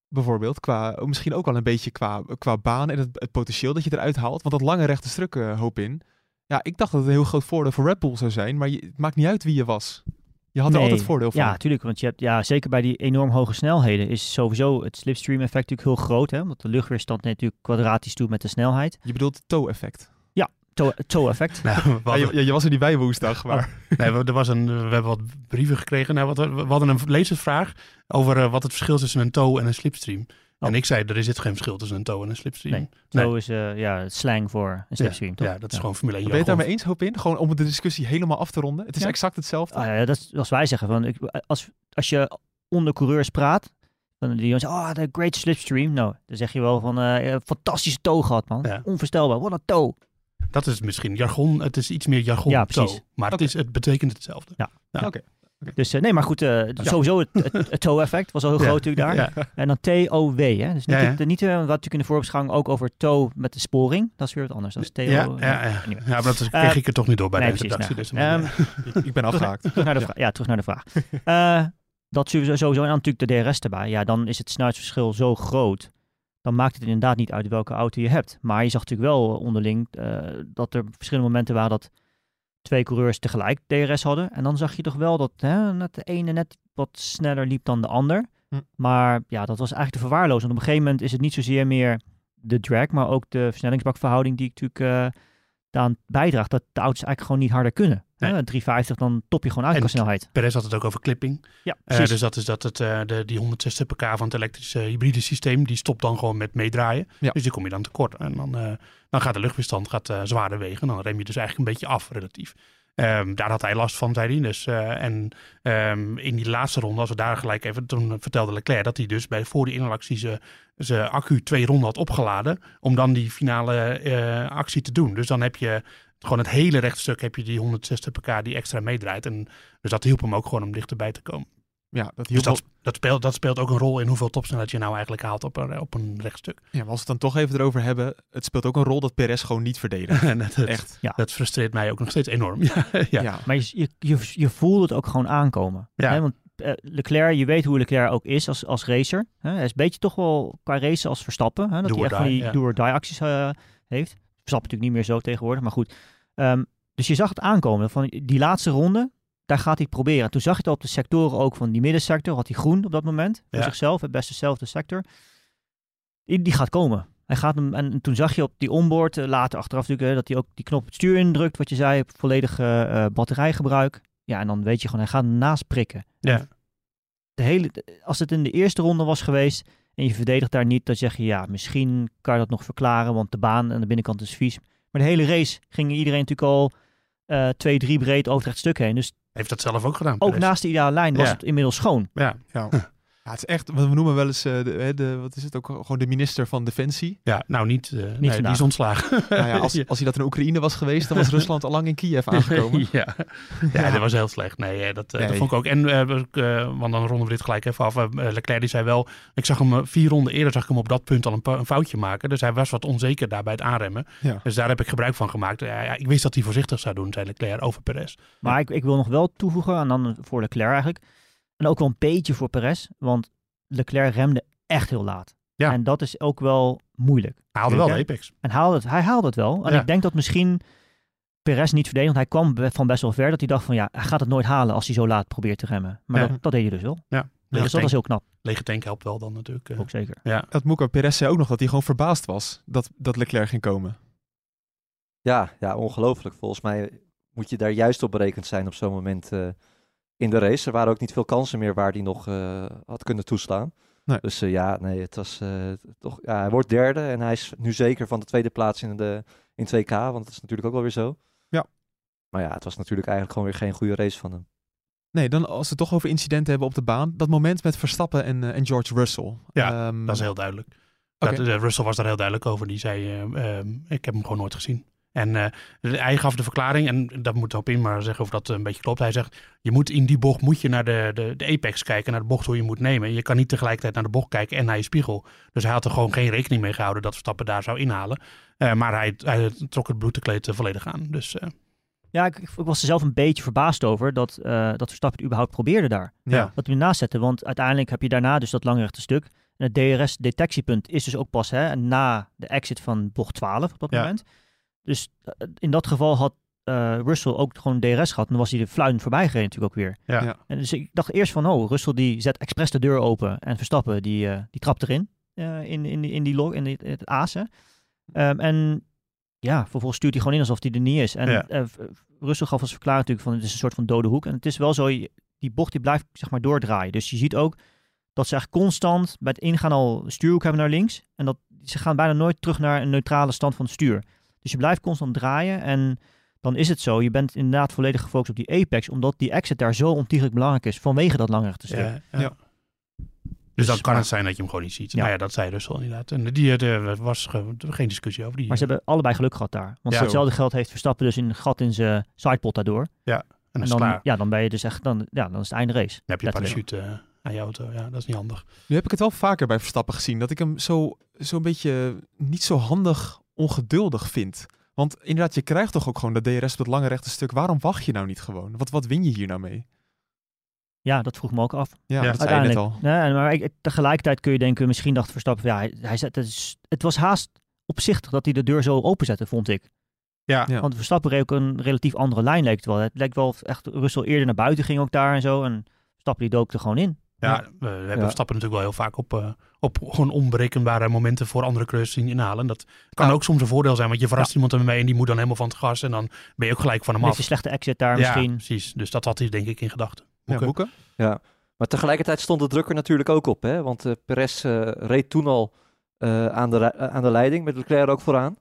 C: Bijvoorbeeld, qua, misschien ook wel een beetje qua, qua baan en het, het potentieel dat je eruit haalt. Want dat lange rechte stuk eh, hoop in. Ja, ik dacht dat het een heel groot voordeel voor Red Bull zou zijn, maar je, het maakt niet uit wie je was. Je had er altijd voordeel van.
E: Ja, natuurlijk. Want je hebt, ja, zeker bij die enorm hoge snelheden is sowieso het slipstream effect natuurlijk heel groot. Hè? Want de luchtweerstand neemt natuurlijk kwadratisch toe met de snelheid.
C: Je bedoelt het toe-effect.
E: Toe- Toe-effect.
G: Nou,
C: Ja, je, je was er niet bij woensdag, maar...
G: Nee, we- er was een, we hebben wat brieven gekregen. Nou, wat, we hadden een lezersvraag over eh, wat het verschil is tussen een tow en een slipstream.
E: Oh.
G: En ik zei, er is dit geen verschil tussen een tow en een slipstream.
E: Nee, Toe is eh, ja, slang voor een slipstream. toch?
G: Ja, dat is gewoon Formule 1
C: Ben je het daarmee eens, hoop in? Gewoon om de discussie helemaal af te ronden. Het is
E: Ja.
C: exact hetzelfde.
E: Ah, ja, dat is zoals wij zeggen. Van, ik, als, als je onder coureurs praat, dan die jongens, oh, de great slipstream. Nou, dan zeg je wel van, eh fantastische toe gehad, man.
G: Ja.
E: Onvoorstelbaar, wat een toe.
G: Dat is misschien jargon. Het is iets meer jargon.
E: Ja, precies.
G: Maar het, is, het betekent hetzelfde.
E: Ja.
G: Ja.
C: Oké.
E: Dus eh, nee, maar goed, eh, sowieso het, het, het toe-effect was al heel
G: Ja.
E: groot natuurlijk daar.
G: Ja.
E: En dan T-O-W, hè. Dus niet,
G: Ja, ja.
E: Het, niet eh, wat natuurlijk in de voorbeschouwing ook over toe met de sporing. Dat is weer wat anders. Dat is T-O...
G: Ja, ja, ja.
E: Anyway.
G: ja, maar dat is- kreeg ik er toch niet door bij
E: nee,
G: de
E: precies,
G: redactie.
E: nou,
G: dus
E: ehm,
C: Ik ben afgehaakt.
E: Terug naar de, vraag. ja, terug naar de vraag. Eh, dat sowieso, sowieso. En dan natuurlijk de DRS erbij. Ja, dan is het snelheidsverschil zo groot. Dan maakt het inderdaad niet uit welke auto je hebt. Maar je zag natuurlijk wel onderling eh, dat er verschillende momenten waren dat twee coureurs tegelijk DRS hadden. En dan zag je toch wel dat hè, net de ene net wat sneller liep dan de ander.
C: Hm.
E: Maar ja, dat was eigenlijk te verwaarlozen. Want op een gegeven moment is het niet zozeer meer de drag, maar ook de versnellingsbakverhouding die natuurlijk eh daaraan bijdraagt dat de auto's eigenlijk gewoon niet harder kunnen.
G: Nee.
E: Hè, 350, dan top je gewoon uit
G: En
E: qua snelheid.
G: Perez had het ook over clipping.
E: Ja,
G: Eh, dus dat is dat het, eh, de, die 160 pk van het elektrische hybride systeem, die stopt dan gewoon met meedraaien.
C: Ja.
G: Dus die kom je dan tekort. En dan, eh, dan gaat de luchtweerstand gaat, zwaarder wegen. Dan rem je dus eigenlijk een beetje af relatief. Ehm, daar had hij last van, zei hij. Dus, eh, en ehm, in die laatste ronde, als we daar gelijk even, toen vertelde Leclerc dat hij dus bij, voor die inhaalactie zijn- zijn accu twee ronden had opgeladen. Om dan die finale eh, actie te doen. Dus dan heb je gewoon het hele rechtstuk heb je die 160 pk die extra meedraait. En dus dat hielp hem ook gewoon om dichterbij te komen.
C: Ja, dat
G: Dus dat, dat, speelt, dat speelt ook een rol in hoeveel topsnelheid je nou eigenlijk haalt op een, op een rechtstuk.
C: Ja, maar als we het dan toch even erover hebben, het speelt ook een rol dat Perez gewoon niet verdedigt.
G: En dat,
C: Echt.
E: Ja.
G: dat frustreert mij ook nog steeds enorm. Ja, ja.
C: Ja.
E: Maar je, je, je, je voelt het ook gewoon aankomen.
G: Ja.
E: Hè? Want eh, Leclerc, je weet hoe Leclerc ook is als, als racer. Hè? Hij is een beetje toch wel qua racen als Verstappen. Hè? Dat
G: Do
E: hij echt van
G: die,
E: die
G: ja.
E: do-or-die acties eh, heeft. Verstappen natuurlijk niet meer zo tegenwoordig, maar goed. Ehm, dus je zag het aankomen. Van die laatste ronde, daar gaat hij het proberen. En toen zag je het op de sectoren ook van die middensector. Had hij groen op dat moment voor
G: Ja.
E: zichzelf. Het beste zelfde sector. Die, die gaat komen. Hij gaat hem, en toen zag je op die onboard, eh, later achteraf natuurlijk, hè, dat hij ook die knop op het stuur indrukt, wat je zei, op volledig eh, batterijgebruik. Ja, en dan weet je gewoon, hij gaat hem naast prikken.
G: Ja.
E: De hele, als het in de eerste ronde was geweest en je verdedigt daar niet, dan zeg je, ja, misschien kan je dat nog verklaren, want de baan aan de binnenkant is vies. Maar de hele race ging iedereen natuurlijk al eh, twee, drie breed over het rechtstuk heen. Dus
G: Heeft dat zelf ook gedaan.
E: ook
G: Perez.
E: naast de ideale lijn was
G: Ja.
E: het inmiddels schoon.
G: Ja,
C: Ja. Ja, het is echt, we noemen wel eens, eh, de, hè, de, wat is het ook, gewoon de minister van Defensie.
G: ja, nou niet. eh, nee, die is ontslagen.
C: Nou ja, als, als hij dat in Oekraïne was geweest, dan was Rusland al lang in Kiev aangekomen.
G: ja. ja, dat was heel slecht. Nee, eh, dat, eh, dat vond ik ook. En, eh, ik, eh, want dan ronden we dit gelijk even af. Leclerc die zei wel, ik zag hem vier ronden eerder zag ik hem op dat punt al een, een foutje maken. Dus hij was wat onzeker daar bij het aanremmen.
C: Ja.
G: Dus daar heb ik gebruik van gemaakt. Ja, ja, ik wist dat hij voorzichtig zou doen, zei Leclerc over Perez.
E: Maar ik, ik wil nog wel toevoegen, en dan voor Leclerc eigenlijk. En ook wel een beetje voor Perez, want Leclerc remde echt heel laat.
G: Ja.
E: En dat is ook wel moeilijk.
G: Hij haalde wel de. Apex.
E: En haalde het, hij haalde het wel. En
G: Ja.
E: ik denk dat misschien Perez niet verdedigd, want hij kwam van best wel ver, dat hij dacht van ja, hij gaat het nooit halen als hij zo laat probeert te remmen. Maar
G: Ja.
E: dat, dat deed hij dus wel.
G: Ja.
E: Dus dat
G: tank,
E: was heel knap,
G: lege tank helpt wel dan natuurlijk. eh.
E: ook zeker.
G: ja.
C: Dat Moeka Perez zei ook nog dat hij gewoon verbaasd was dat, dat Leclerc ging komen.
D: Ja, ja, ongelooflijk. Volgens mij moet je daar juist op berekend zijn op zo'n moment eh, in de race. Er waren ook niet veel kansen meer waar hij nog eh, had kunnen toeslaan.
C: Nee.
D: Dus eh, ja, nee, het was eh, toch. Ja, hij wordt derde en hij is nu zeker van de tweede plaats in, de, in 2K, want dat is natuurlijk ook wel weer zo.
C: Ja.
D: Maar ja, het was natuurlijk eigenlijk gewoon weer geen goede race van hem.
C: Nee, dan als we het toch over incidenten hebben op de baan. Dat moment met Verstappen en, eh, en George Russell.
G: Ja,
C: Ehm,
G: Dat is heel duidelijk. Dat, eh, Russell was daar heel duidelijk over. Die zei, eh, ehm, ik heb hem gewoon nooit gezien. En eh, hij gaf de verklaring, en dat moet op in maar zeggen of dat een beetje klopt. Hij zegt, je moet in die bocht moet je naar de, de, de apex kijken, naar de bocht hoe je moet nemen. Je kan niet tegelijkertijd naar de bocht kijken en naar je spiegel. Dus hij had er gewoon geen rekening mee gehouden dat Verstappen daar zou inhalen. Eh, maar hij, hij trok het bloedekleed eh, volledig aan. Dus eh,
E: Ja, ik, ik was er zelf een beetje verbaasd over dat, eh dat Verstappen het überhaupt probeerde daar.
C: ja.
E: Dat hij ernaast zette, want uiteindelijk heb je daarna dus dat langrechte stuk. En het DRS-detectiepunt is dus ook pas hè, na de exit van bocht 12 op dat
G: Ja.
E: moment. Dus eh, in dat geval had eh, Russell ook gewoon DRS gehad. En dan was hij de fluin voorbij gereden natuurlijk ook weer.
G: Ja.
C: Ja.
E: En dus ik dacht eerst van, oh, Russell die zet expres de deur open. En Verstappen die, eh, die trapt erin eh, in, in, die- in die log, in die, het azen. Ehm, en ja, vervolgens stuurt hij gewoon in alsof hij er niet is. En
G: Ja.
E: eh, Russell gaf als verklaring natuurlijk van, het is een soort van dode hoek. En het is wel zo, die bocht die blijft zeg maar doordraaien. Dus je ziet ook dat ze eigenlijk constant bij het ingaan al stuurhoek hebben naar links. En dat ze gaan bijna nooit terug naar een neutrale stand van het stuur. Dus je blijft constant draaien en dan is het zo. Je bent inderdaad volledig gefocust op die apex, omdat die exit daar zo ontiegelijk belangrijk is vanwege dat langrechte stuk.
G: Ja, ja.
C: Ja.
G: Dus dan
E: Dus,
G: kan
E: maar-
G: het zijn dat je hem gewoon niet ziet.
E: Ja.
G: Nou ja, dat zei Russell inderdaad. En die, eh, er was ge- geen discussie over. Die,
E: Maar ze hebben allebei geluk gehad daar. Want
G: Ja.
E: hetzelfde geld heeft Verstappen dus een gat in zijn sidepot daardoor.
G: en dan
E: ja, dan ben je dus echt, dan, ja, dan is het einde race.
G: Dan heb je parachute eh, aan je auto. Ja, dat is niet handig.
C: Nu heb ik het wel vaker bij Verstappen gezien, dat ik hem zo, zo een beetje niet zo handig ongeduldig vind. Want inderdaad, je krijgt toch ook gewoon de DRS op het lange rechte stuk. Waarom wacht je nou niet gewoon? Wat, wat win je hier nou mee?
E: Ja, dat vroeg me ook af.
C: Ja,
G: Ja.
C: dat zei je net al.
E: Uiteindelijk. Nee, maar ik, tegelijkertijd kun je denken, misschien dacht Verstappen, ja, hij, hij zet, het, is, het was haast opzichtig dat hij de deur zo openzette, vond ik.
G: Ja,
C: Ja.
E: Want Verstappen reed ook een relatief andere lijn, leek het wel. Het leek wel of echt Russell eerder naar buiten ging ook daar en zo. En Verstappen die dook er gewoon in.
G: Ja, we, we hebben
D: Ja.
G: Verstappen natuurlijk wel heel vaak op, eh, op gewoon onberekenbare momenten voor andere coureurs zien inhalen. Dat kan
C: Ja.
G: ook soms een voordeel zijn, want je verrast iemand ermee en die moet dan helemaal van het gas en dan ben je ook gelijk van hem af.
E: een slechte exit daar
G: ja,
E: misschien.
G: precies. Dus dat had hij denk ik in gedachten.
C: Ja. Boeken?
D: Maar tegelijkertijd stond de druk er natuurlijk ook op. Hè? Want eh Perez eh, reed toen al eh, aan, de, aan de leiding, met Leclerc er ook vooraan.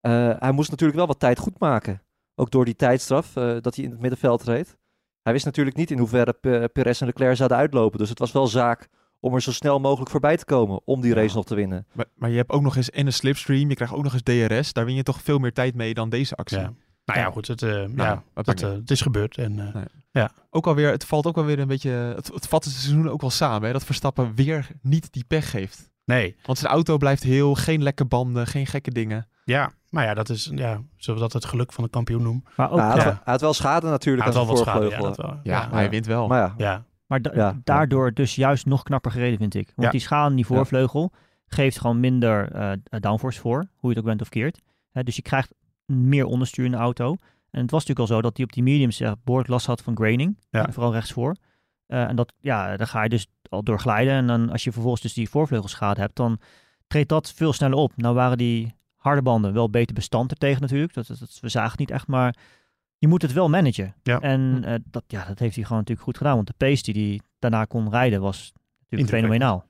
D: Eh, hij moest natuurlijk wel wat tijd goed maken. Ook door die tijdstraf eh, dat hij in het middenveld reed. Hij wist natuurlijk niet in hoeverre Pe- Perez en Leclerc zouden uitlopen. Dus het was wel zaak om er zo snel mogelijk voorbij te komen om die
C: Ja.
D: race nog te winnen.
C: Maar, maar je hebt ook nog eens en een slipstream, je krijgt ook nog eens DRS. Daar win je toch veel meer tijd mee dan deze actie.
G: Ja. Nou ja,
C: Ja.
G: goed, het, eh,
C: Nou,
G: ja, dat, eh, het is gebeurd. En, eh,
C: Ook alweer, het valt ook alweer een beetje, het, het vat het seizoen ook wel samen. Hè, dat Verstappen weer niet die pech geeft.
G: nee,
C: Want zijn auto blijft heel, geen lekke banden, geen gekke dingen.
G: Ja, maar ja, dat is, ja, zullen we dat het geluk van de kampioen noemen?
E: Maar, ook,
D: Nou, hij, had,
G: ja.
D: wel- hij had wel schade natuurlijk
G: Hij had
D: aan
G: wel wat schade, ja,
D: voorvleugel.
G: dat wel.
C: Ja,
G: ja,
C: maar hij wint wel.
D: Maar ja,
G: ja.
E: maar da-
D: Ja.
E: daardoor dus juist nog knapper gereden, vind ik. Want
G: Ja.
E: die schade in die voorvleugel geeft gewoon minder eh, downforce voor, hoe je het ook bent of keert. Hè, dus je krijgt meer onderstuur in de auto. En het was natuurlijk al zo dat hij op die mediums uh, behoorlijk last had van graining. En vooral rechtsvoor. Eh en dat, ja, daar ga je dus al door glijden. En dan als je vervolgens dus die voorvleugelschade hebt, dan treedt dat veel sneller op. Nou waren die harde banden wel beter bestand er tegen natuurlijk. Dat, dat, dat- we zagen het niet echt, maar je moet het wel managen.
G: Ja.
E: En eh, dat, ja, dat heeft hij gewoon natuurlijk goed gedaan. Want de pace die hij daarna kon rijden was natuurlijk fenomenaal.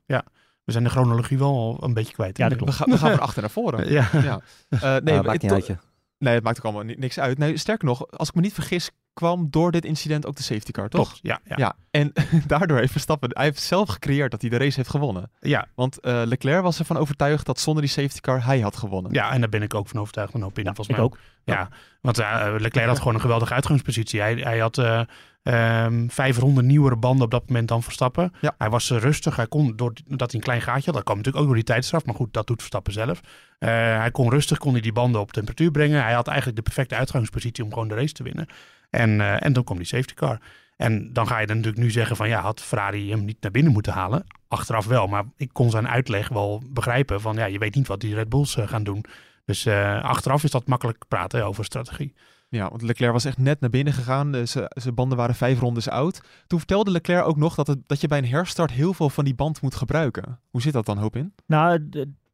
G: We zijn de chronologie wel al een beetje kwijt.
E: Ja, dat
C: We gaan, we gaan van achter naar voren.
G: Ja.
C: Ja. Eh, nee,
D: nee,
C: maar
D: maakt
C: het-
D: niet uit je.
C: nee, het maakt ook allemaal ni- niks uit. Nee, sterker nog, als ik me niet vergis, kwam door dit incident ook de safety car, toch?
G: Klopt, ja. Ja.
C: Ja, en daardoor heeft Verstappen, hij heeft zelf gecreëerd dat hij de race heeft gewonnen.
G: ja.
C: Want eh, Leclerc was ervan overtuigd dat zonder die safety car hij had gewonnen.
G: Ja, en daar ben ik ook van overtuigd van Opinion.
E: Ja,
G: volgens
E: ik
G: mij
E: ook.
G: Ja, want eh, Leclerc had gewoon een geweldige uitgangspositie. Hij, hij had eh, ehm, vijf ronden nieuwere banden op dat moment dan Verstappen.
C: Ja.
G: Hij was rustig. Hij kon, doordat hij een klein gaatje had, dat kwam natuurlijk ook door die tijdstraf. Maar goed, dat doet Verstappen zelf. Hij kon rustig, kon hij die banden op temperatuur brengen. Hij had eigenlijk de perfecte uitgangspositie om gewoon de race te winnen. En, eh, en dan kwam die safety car. En dan ga je dan natuurlijk nu zeggen van ja, had Ferrari hem niet naar binnen moeten halen? Achteraf wel, maar ik kon zijn uitleg wel begrijpen van ja, je weet niet wat die Red Bulls eh, gaan doen. Dus eh, achteraf is dat makkelijk praten over strategie.
C: Ja, want Leclerc was echt net naar binnen gegaan. Ze- Zijn banden waren vijf rondes oud. Toen vertelde Leclerc ook nog dat, het, dat je bij een herstart heel veel van die band moet gebruiken. Hoe zit dat dan, hoop in?
E: Nou,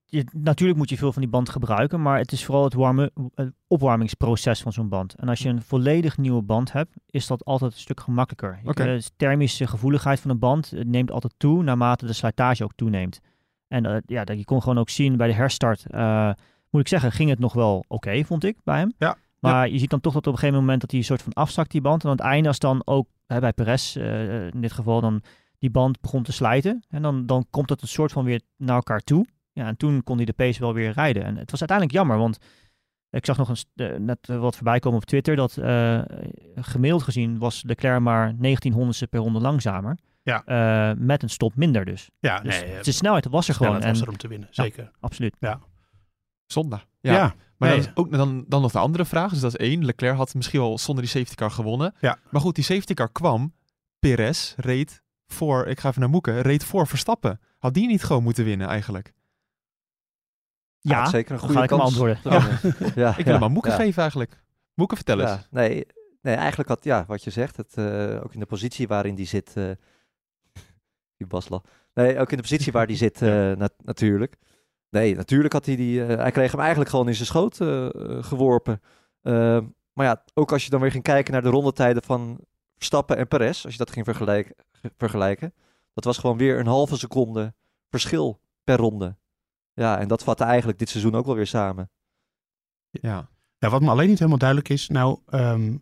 E: je, natuurlijk moet je veel van die band gebruiken, maar het is vooral het, warmen, het opwarmingsproces van zo'n band. En als je een volledig nieuwe band hebt, is dat altijd een stuk gemakkelijker. De thermische gevoeligheid van de band eh, neemt altijd toe naarmate de slijtage ook toeneemt. En eh, ja, dat- je kon gewoon ook zien bij de herstart, eh, moet ik zeggen, ging het nog wel oké, vond ik, bij hem.
G: Ja.
E: Maar je ziet dan toch dat op een gegeven moment dat hij een soort van afzakt, die band. En aan het einde, als dan ook hè, bij Perez eh, in dit geval, dan die band begon te slijten. En dan, dan komt het een soort van weer naar elkaar toe. Ja, en toen kon hij de pace wel weer rijden. En het was uiteindelijk jammer, want ik zag nog een, st- eh, net eh, wat voorbij komen op Twitter, dat eh, gemiddeld gezien was Leclerc maar 1900ste per ronde langzamer.
G: Ja.
E: Eh, met een stop minder dus.
G: Ja,
E: Dus
G: nee,
E: de snelheid was er gewoon.
G: snelheid was
E: En,
G: er om te winnen, zeker.
E: Absoluut.
C: Zonde.
G: Ja,
C: Ja. Maar
G: nee.
C: dan, is ook, dan, dan nog de andere vraag. Dus dat is één. Leclerc had misschien wel zonder die safety car gewonnen.
G: Ja.
C: Maar goed, die safety car kwam. Perez reed voor, ik ga even naar Moeken, reed voor Verstappen. Had die niet gewoon moeten winnen eigenlijk?
E: Ja,
D: zeker een
E: dan
D: goede
E: ga ik hem
D: kans.
E: antwoorden.
D: Ja. Ja,
C: Ik wil
D: ja,
C: hem aan Moeken
D: ja.
C: geven eigenlijk. Moeken, vertel eens.
D: Ja, nee, nee, eigenlijk had, ja, wat je zegt, het, eh, ook in de positie waarin die zit, eh die Basla. Nee, ook in de positie waar die zit, eh, nat- natuurlijk. Nee, natuurlijk had hij die, eh, hij kreeg hem eigenlijk gewoon in zijn schoot geworpen. Ehm, maar ja, ook als je dan weer ging kijken naar de rondetijden van Verstappen en Perez, als je dat ging vergelijken, ge- vergelijken, dat was gewoon weer een halve seconde verschil per ronde. Ja, en dat vatte eigenlijk dit seizoen ook wel weer samen.
C: Ja.
G: Ja, wat me alleen niet helemaal duidelijk is, nou, ehm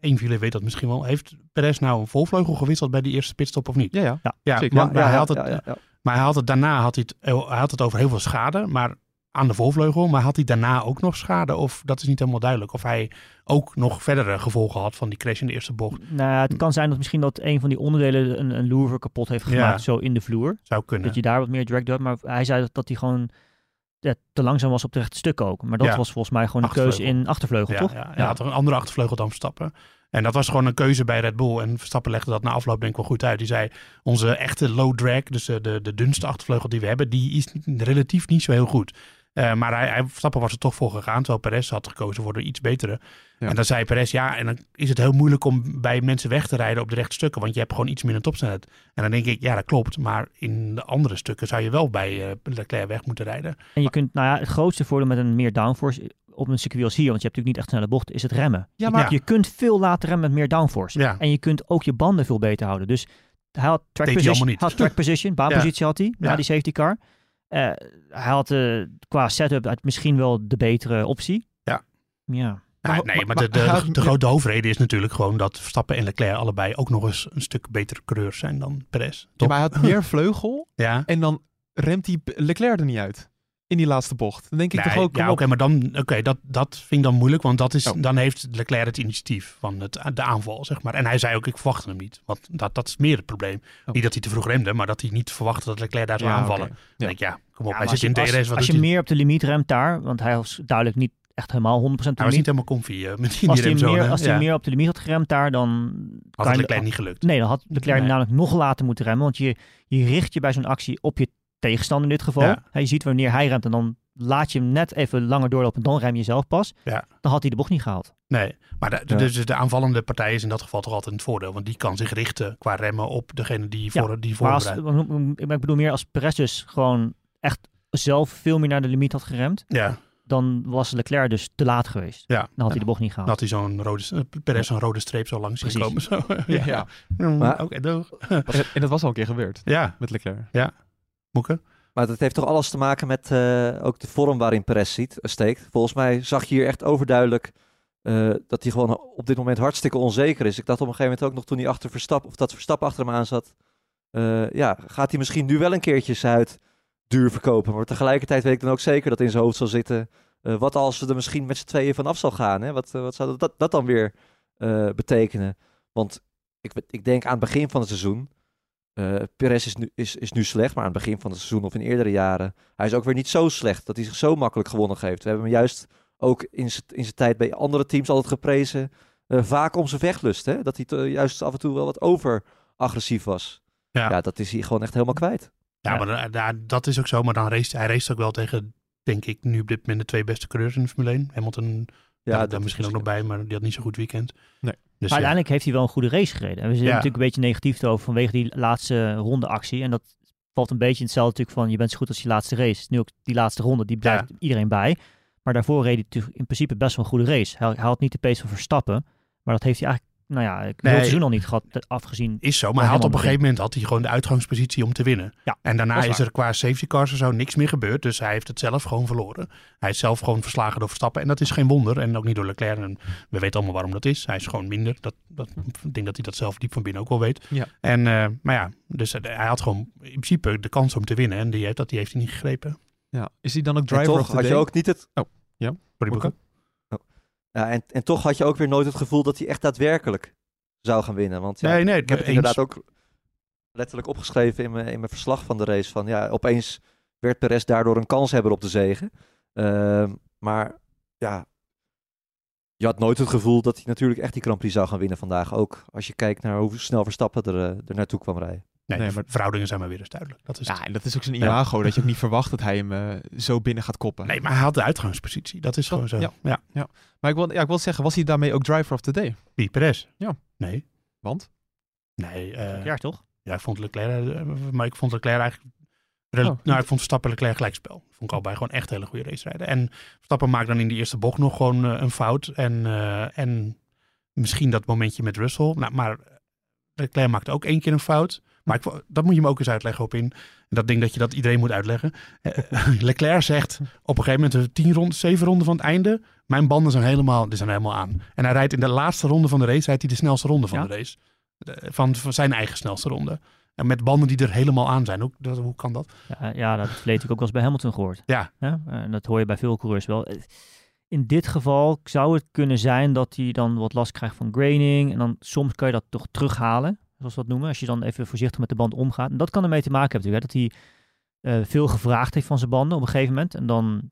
G: een van jullie weet dat misschien wel. Heeft Perez nou een volvleugel gewisseld bij die eerste pitstop of niet?
C: Ja, ja.
G: Ja,
C: zeker.
G: maar,
D: Ja,
G: maar
D: ja,
G: hij had het,
D: ja, ja, ja.
G: maar hij had het daarna had hij het, hij had het over heel veel schade. Maar aan de voorvleugel. Maar had hij daarna ook nog schade? Of dat is niet helemaal duidelijk. Of hij ook nog verdere gevolgen had van die crash in de eerste bocht.
E: Nou, het kan zijn dat misschien dat een van die onderdelen een, een kapot heeft
G: Ja.
E: gemaakt, zo in de vloer.
G: Zou kunnen.
E: Dat je daar wat meer drag doet. Maar hij zei dat, dat hij gewoon ja, te langzaam was op de rechte stuk ook. Maar dat
G: Ja.
E: was volgens mij gewoon een keuze in achtervleugel,
G: ja,
E: toch?
G: Ja, hij had een andere achtervleugel dan Verstappen. En dat was gewoon een keuze bij Red Bull. En Verstappen legde dat na afloop denk ik wel goed uit. Die zei, onze echte low drag, dus eh, de, de dunste achtervleugel die we hebben, die is relatief niet zo heel goed. Eh, maar hij, hij, Verstappen was er toch voor gegaan, terwijl Perez had gekozen voor de iets betere.
C: Ja.
G: En dan zei Perez, ja, en dan is het heel moeilijk om bij mensen weg te rijden op de rechte stukken, want je hebt gewoon iets minder topsnelheid. En dan denk ik, ja, dat klopt. Maar in de andere stukken zou je wel bij eh, Leclerc weg moeten rijden.
E: En je kunt, nou ja, het grootste voordeel met een meer downforce op een circuit als hier, want je hebt natuurlijk niet echt snelle bochten, is het remmen.
C: Ja,
E: Je-
C: maar
E: Je kunt veel later remmen met meer downforce.
G: Ja.
E: En je kunt ook je banden veel beter houden. Dus hij had track position, had track position baanpositie had hij, na die safety car. Eh, hij had eh, qua setup uit misschien wel de betere optie.
G: Ja.
E: Ja.
G: Nee,
C: Maar-
G: nee, maar,
C: maar-
G: de, de, de, de grote hoofdreden is natuurlijk gewoon dat Verstappen en Leclerc allebei ook nog eens een stuk betere coureurs zijn dan Perez.
C: Ja, maar hij had meer vleugel
G: Ja,
C: en dan remt hij Leclerc er niet uit. In die laatste bocht. Dan denk ik
G: Nee,
C: toch ook,
G: ja, oké, maar dan, oké, dat, dat vind ik dan moeilijk, want dat is,
C: Oh.
G: dan heeft Leclerc het initiatief van het, de aanval, zeg maar. En hij zei ook, ik verwachtte hem niet, want dat, dat is meer het probleem.
C: Oh.
G: Niet dat hij te vroeg remde, maar dat hij niet verwachtte dat Leclerc daar zou
C: Ja,
G: aanvallen.
C: Ja.
G: denk ik, ja, kom op,
E: Ja,
G: hij zit in
E: als je-
G: DRS,
E: Als,
G: wat
E: als je
G: hij?
E: meer op de limiet remt daar, want hij was duidelijk niet echt helemaal 100%
G: Hij was niet helemaal comfy eh, met die
E: Als hij
G: remzone.
E: meer, als hij meer op de limiet had geremd daar, dan...
G: Had
E: kan
G: het Leclerc niet gelukt.
E: Nee, dan had Leclerc
G: Nee.
E: namelijk nog later moeten remmen. Want je, je richt je bij zo'n actie op je tegenstander in dit geval.
G: Ja.
E: Hij ziet wanneer hij remt en dan laat je hem net even langer doorlopen. Dan rem je zelf pas.
G: Ja.
E: Dan had hij de bocht niet gehaald.
G: Nee, maar de, de-
D: Ja.
G: dus de aanvallende partij is in dat geval toch altijd het voordeel. Want die kan zich richten qua remmen op degene die
E: Ja,
G: voor, die
E: Maar als,
G: voorbereidt.
E: ik bedoel meer als Perez dus gewoon echt zelf veel meer naar de limiet had geremd.
G: Ja,
E: Dan was Leclerc dus te laat geweest.
G: Ja.
E: Dan had hij
G: Ja.
E: de bocht niet
G: dan
E: gehaald.
G: had hij zo'n rode, eh, Perez zo'n rode streep zo langs zien komen. Zo.
C: Ja, ja.
G: Mm,
D: Maar-
G: Oké, doeg.
C: En, dat was al een keer gebeurd
G: Ja,
C: met Leclerc.
D: Maar dat heeft toch alles te maken met eh, ook de vorm waarin Perez ziet, steekt. Volgens mij zag je hier echt overduidelijk eh, dat hij gewoon op dit moment hartstikke onzeker is. Ik dacht op een gegeven moment ook nog toen hij achter Verstappen, of dat Verstappen achter hem aan zat. eh, ja, gaat hij misschien nu wel een keertje Zuid duur verkopen. Maar tegelijkertijd weet ik dan ook zeker dat in zijn hoofd zal zitten. eh, wat als ze er misschien met z'n tweeën vanaf zal gaan? Hè? Wat, eh, wat zou dat, dat dan weer eh, betekenen? Want ik, ik denk aan het begin van het seizoen. Eh Perez is nu, is, is nu slecht, maar aan het begin van het seizoen of in eerdere jaren. Hij is ook weer niet zo slecht dat hij zich zo makkelijk gewonnen geeft. We hebben hem juist ook in zijn in zijn tijd bij andere teams altijd geprezen. eh, vaak om zijn vechtlust. Hè? Dat hij te- juist af en toe wel wat over-agressief was.
G: Ja.
D: Ja. dat is hij gewoon echt helemaal kwijt.
G: Ja,
E: Ja.
G: maar da- da- dat is ook zo. Maar dan race, hij race ook wel tegen, denk ik, nu op dit moment de twee beste coureurs in de Formule 1. Hamilton, ja, daar
D: dat
G: misschien ook nog bij, maar die had niet zo'n goed weekend.
C: Nee.
G: Dus
E: Maar uiteindelijk heeft hij wel een goede race gereden. En we zijn
G: Ja.
E: natuurlijk een beetje negatief erover vanwege die laatste ronde actie. En dat valt een beetje in hetzelfde natuurlijk van je bent zo goed als je laatste race. Nu ook die laatste ronde, die blijft iedereen bij. Maar daarvoor reed hij natuurlijk in principe best wel een goede race. Hij, hij had niet de pace van Verstappen. Maar dat heeft hij eigenlijk, nou ja, ik
G: Nee.
E: het seizoen al niet gehad, eh, afgezien.
G: Is zo, maar hij had op een gegeven moment had hij gewoon de uitgangspositie om te winnen.
E: Ja,
G: en daarna
E: is
G: is, er qua safety cars en zo niks meer gebeurd. Dus hij heeft het zelf gewoon verloren. Hij is zelf gewoon verslagen door Verstappen. En dat is geen wonder. En ook niet door Leclerc. En we weten allemaal waarom dat is. Hij is gewoon minder. Dat, dat, ik denk dat hij dat zelf diep van binnen ook wel weet.
C: Ja.
G: En, eh, maar ja, dus hij had gewoon in principe de kans om te winnen. En die heeft, dat die heeft hij niet gegrepen.
C: Ja. Is hij dan ook
D: En
C: driver
D: toch
C: of the
D: had
C: day?
D: je ook niet het...
G: Sorry,
C: Oké.
G: Boeke.
D: Ja, en, en toch had je ook weer nooit het gevoel dat hij echt daadwerkelijk zou gaan winnen. Want ja,
G: Nee, nee,
D: ik heb het
G: eens.
D: inderdaad ook letterlijk opgeschreven in mijn, in mijn verslag van de race. Van ja, opeens werd Perez daardoor een kanshebber op de zegen. Ehm, maar ja, je had nooit het gevoel dat hij natuurlijk echt die Grand Prix zou gaan winnen vandaag. Ook als je kijkt naar hoe snel Verstappen er, eh, er naartoe kwam rijden.
G: Nee,
C: Nee,
G: de
C: maar-
G: verhoudingen zijn maar weer eens duidelijk. Dat is het.
C: Ja, en dat is ook zijn imago. Dat je ook niet verwacht dat hij hem eh, zo binnen gaat koppen.
G: Nee, maar hij had de uitgangspositie. Dat is gewoon zo.
C: ja.
G: Ja.
C: Maar ik wil, ja, ik wil zeggen, was hij daarmee ook driver of the day?
G: Wie, Perez?
C: Ja.
G: Nee.
C: Want?
G: Nee. eh,
E: Ja, toch?
G: Ja, ik vond Leclerc, eh, maar ik vond Leclerc eigenlijk...
C: Oh.
G: Nou, ik vond Verstappen Leclerc gelijkspel. Vond ik al bij gewoon echt hele goede race rijden. En Verstappen maakt dan in die eerste bocht nog gewoon een fout. En, eh, en misschien dat momentje met Russell. Nou, maar Leclerc maakt ook één keer een fout. Maar ik, dat moet je me ook eens uitleggen op in. En dat ding dat je dat iedereen moet uitleggen. Eh, Leclerc zegt op een gegeven moment, de tien ronden, zeven ronden van het einde. Mijn banden zijn helemaal, die zijn helemaal aan. En hij rijdt in de laatste ronde van de race, rijdt hij de snelste ronde van
E: Ja?
G: de race. Van, van zijn eigen snelste ronde. En met banden die er helemaal aan zijn. Hoe, dat, hoe kan dat?
E: Ja, ja, dat heeft ik ook wel eens bij Hamilton gehoord.
G: Ja.
E: En dat hoor je bij veel coureurs wel. Eh, In dit geval zou het kunnen zijn dat hij dan wat last krijgt van graining. En dan soms kan je dat toch terughalen, zoals we dat noemen. Als je dan even voorzichtig met de band omgaat. En dat kan ermee te maken hebben natuurlijk. Hè, dat hij eh, veel gevraagd heeft van zijn banden op een gegeven moment. En dan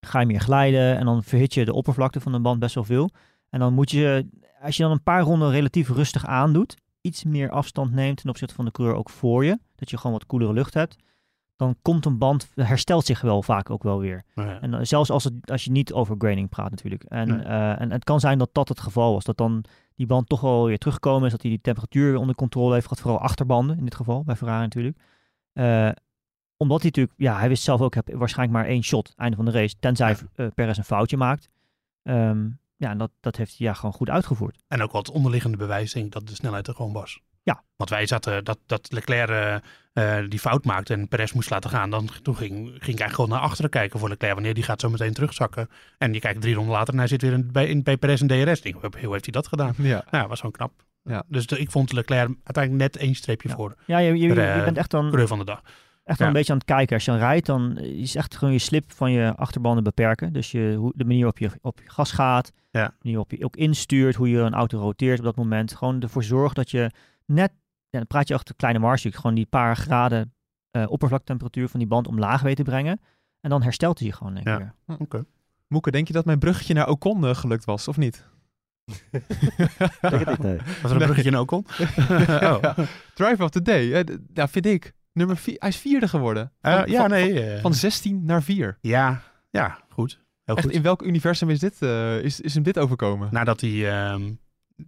E: ga je meer glijden. En dan verhit je de oppervlakte van de band best wel veel. En dan moet je, als je dan een paar ronden relatief rustig aandoet. Iets meer afstand neemt ten opzichte van de coureur ook voor je. Dat je gewoon wat koelere lucht hebt dan komt een band, herstelt zich wel vaak ook wel weer.
G: Ja.
E: En dan- zelfs als, het, als je niet over graining praat natuurlijk. En,
G: Nee.
E: eh, en het kan zijn dat dat het geval was. Dat dan die band toch wel weer teruggekomen is. Dat hij die temperatuur weer onder controle heeft gehad. Vooral achterbanden in dit geval, bij Ferrari natuurlijk. Eh, omdat hij natuurlijk, ja, hij wist zelf ook, heb waarschijnlijk maar één shot, einde van de race. Tenzij eh Perez een foutje maakt. Ehm, ja, en dat, dat heeft hij ja, gewoon goed uitgevoerd.
G: En ook wat onderliggende bewijs, denk ik, dat de snelheid er gewoon was.
E: Ja.
G: Want wij zaten, dat, dat Leclerc eh, eh, die fout maakte en Perez moest laten gaan. Dan, toen ging, ging ik eigenlijk gewoon naar achteren kijken voor Leclerc. Wanneer die gaat zo meteen terugzakken. En je kijkt drie ronden later en hij zit weer in, bij, in, bij Perez en DRS. Ik denk, hoe heeft hij dat gedaan?
C: Ja.
G: Nou, dat was gewoon knap.
C: Ja.
G: Dus de- ik vond Leclerc uiteindelijk net één streepje
E: Ja.
G: voor
E: Ja, je, je, je
G: Eh,
E: bent echt dan,
G: coureur van de dag.
E: echt wel
G: ja.
E: een beetje aan het kijken. Als je dan rijdt, dan is echt gewoon je slip van je achterbanden beperken. Dus je, hoe, de manier waarop je op je gas gaat,
G: Ja.
E: de manier waarop je ook instuurt, hoe je een auto roteert op dat moment. Gewoon ervoor zorgt dat je net, ja, dan praat je achter kleine marge, gewoon die paar graden eh oppervlaktemperatuur van die band omlaag weet te brengen. En dan herstelt hij je gewoon, denk ik.
G: Ja.
E: weer.
G: Oké.
C: Moeke, denk je dat mijn bruggetje naar Ocon eh, gelukt was, of niet?
D: Denk het nee.
G: Was er een bruggetje in Ocon? oh.
C: Drive of the day, d- ja, vind ik. Nummer vier, hij is vierde geworden.
G: Eh,
C: Van-
G: ja,
C: van-
G: nee. eh,
C: Van 16 naar 4.
G: ja, ja, goed. Heel
C: Echt,
G: goed.
C: in welk universum is, dit, eh, is, is hem dit overkomen?
G: Nadat hij ehm,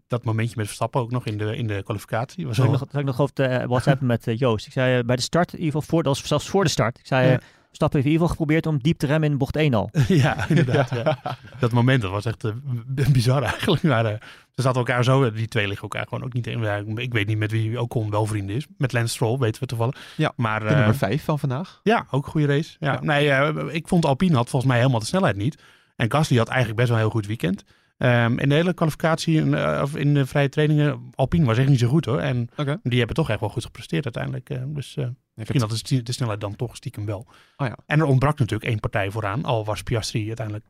G: dat momentje met Verstappen ook nog in de, in de kwalificatie was.
E: Ik nog, ik nog over de WhatsApp met eh, Joost. Ik zei eh, bij de start, in ieder geval voor, dat was zelfs voor de start. Ik zei, eh
G: Ja.
E: Stappen heeft in ieder geval geprobeerd om diep te remmen in bocht 1 al.
G: ja, inderdaad. Ja. Dat moment dat was echt eh, bizar eigenlijk. Maar, eh, ze zaten elkaar zo, die twee liggen elkaar gewoon ook niet in. Ik weet niet met wie Ocon wel vrienden is. Met Lance Stroll weten we toevallig.
C: Ja,
G: maar,
C: De
G: eh,
C: nummer 5 van vandaag.
G: Ja, ook een goede race. Ja.
C: Ja.
G: Nee, eh, ik vond Alpine had volgens mij helemaal de snelheid niet. En Gasly had eigenlijk best wel een heel goed weekend. Ehm, in de hele kwalificatie eh, of in de vrije trainingen, Alpine was echt niet zo goed hoor. En die hebben toch echt wel goed gepresteerd uiteindelijk. eh, dus misschien had de, sti- de snelheid dan toch stiekem wel.
C: Oh ja.
G: En er ontbrak natuurlijk één partij vooraan. Al was Piastri uiteindelijk,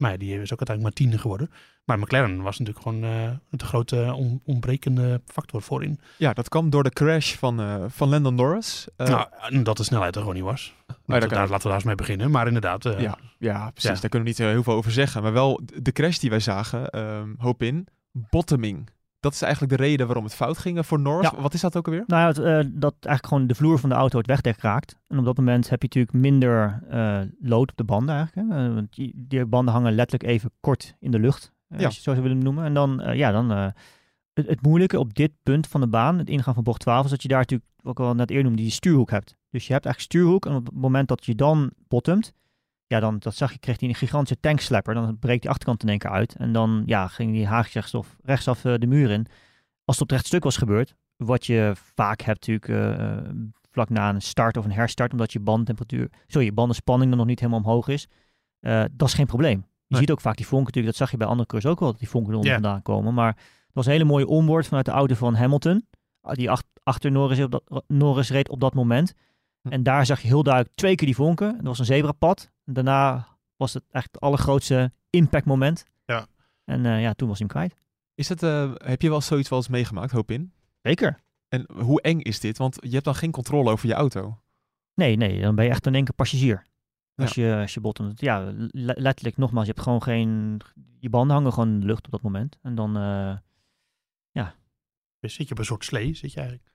G: maar ja, die is ook uiteindelijk maar tiende geworden. Maar McLaren was natuurlijk gewoon eh de grote on- ontbrekende factor voorin.
C: Ja, dat kwam door de crash van, eh, van Landon Norris. Eh,
G: nou, dat de snelheid er gewoon niet was. we
C: kan
G: daar, laten we daar eens mee beginnen. Maar inderdaad, eh,
C: ja, ja, precies.
G: ja.
C: Daar kunnen we niet heel veel over zeggen. Maar wel de de crash die wij zagen, ehm, hoop in, bottoming. Dat is eigenlijk de reden waarom het fout ging eh, voor Norris.
E: Ja.
C: Wat is dat ook alweer?
E: Nou, ja, het, eh, dat eigenlijk gewoon de vloer van de auto het wegdek raakt. En op dat moment heb je natuurlijk minder eh, lood op de banden eigenlijk. Hè? Want die, die banden hangen letterlijk even kort in de lucht,
C: Ja.
E: als je het zo zou willen noemen. En dan, ja, dan... het, het moeilijke op dit punt van de baan, het ingaan van bocht 12, is dat je daar natuurlijk, wat ik al net eerder noemde, die stuurhoek hebt. Dus je hebt eigenlijk stuurhoek en op het moment dat je dan bottomt, ja, dan, dat zag je, kreeg hij een gigantische tankslapper. Dan breekt die achterkant in één keer uit. En dan ja, ging die haagjes rechtsaf, rechtsaf eh, de muur in. Als het op het rechtstuk was gebeurd, wat je vaak hebt natuurlijk eh, eh, vlak na een start of een herstart, omdat je bandtemperatuur, sorry, je bandenspanning dan nog niet helemaal omhoog is, dat is geen probleem. Je
C: Nee.
E: ziet ook vaak die vonken natuurlijk, dat zag je bij andere coureurs ook wel, dat die vonken eronder vandaan komen. Maar het was een hele mooie onboard vanuit de auto van Hamilton, ah, die ach- achter Norris, op dat, Norris reed op dat moment.
C: Hm.
E: En daar zag je heel duidelijk twee keer die vonken. Dat was een zebrapad. Daarna was het echt het allergrootste impactmoment.
G: Ja.
E: En eh, ja, toen was hij hem kwijt.
C: Is het, eh, heb je wel zoiets wel eens meegemaakt, hoop in?
E: Zeker.
C: En hoe eng is dit? Want je hebt dan geen controle over je auto.
E: Nee, nee, dan ben je echt één keer passagier. Als, je, als je bottomt. Ja, le- letterlijk nogmaals, je hebt gewoon geen... Je banden hangen gewoon in de lucht op dat moment. En dan... eh,
G: Dus zit je op een soort slee, zit je eigenlijk.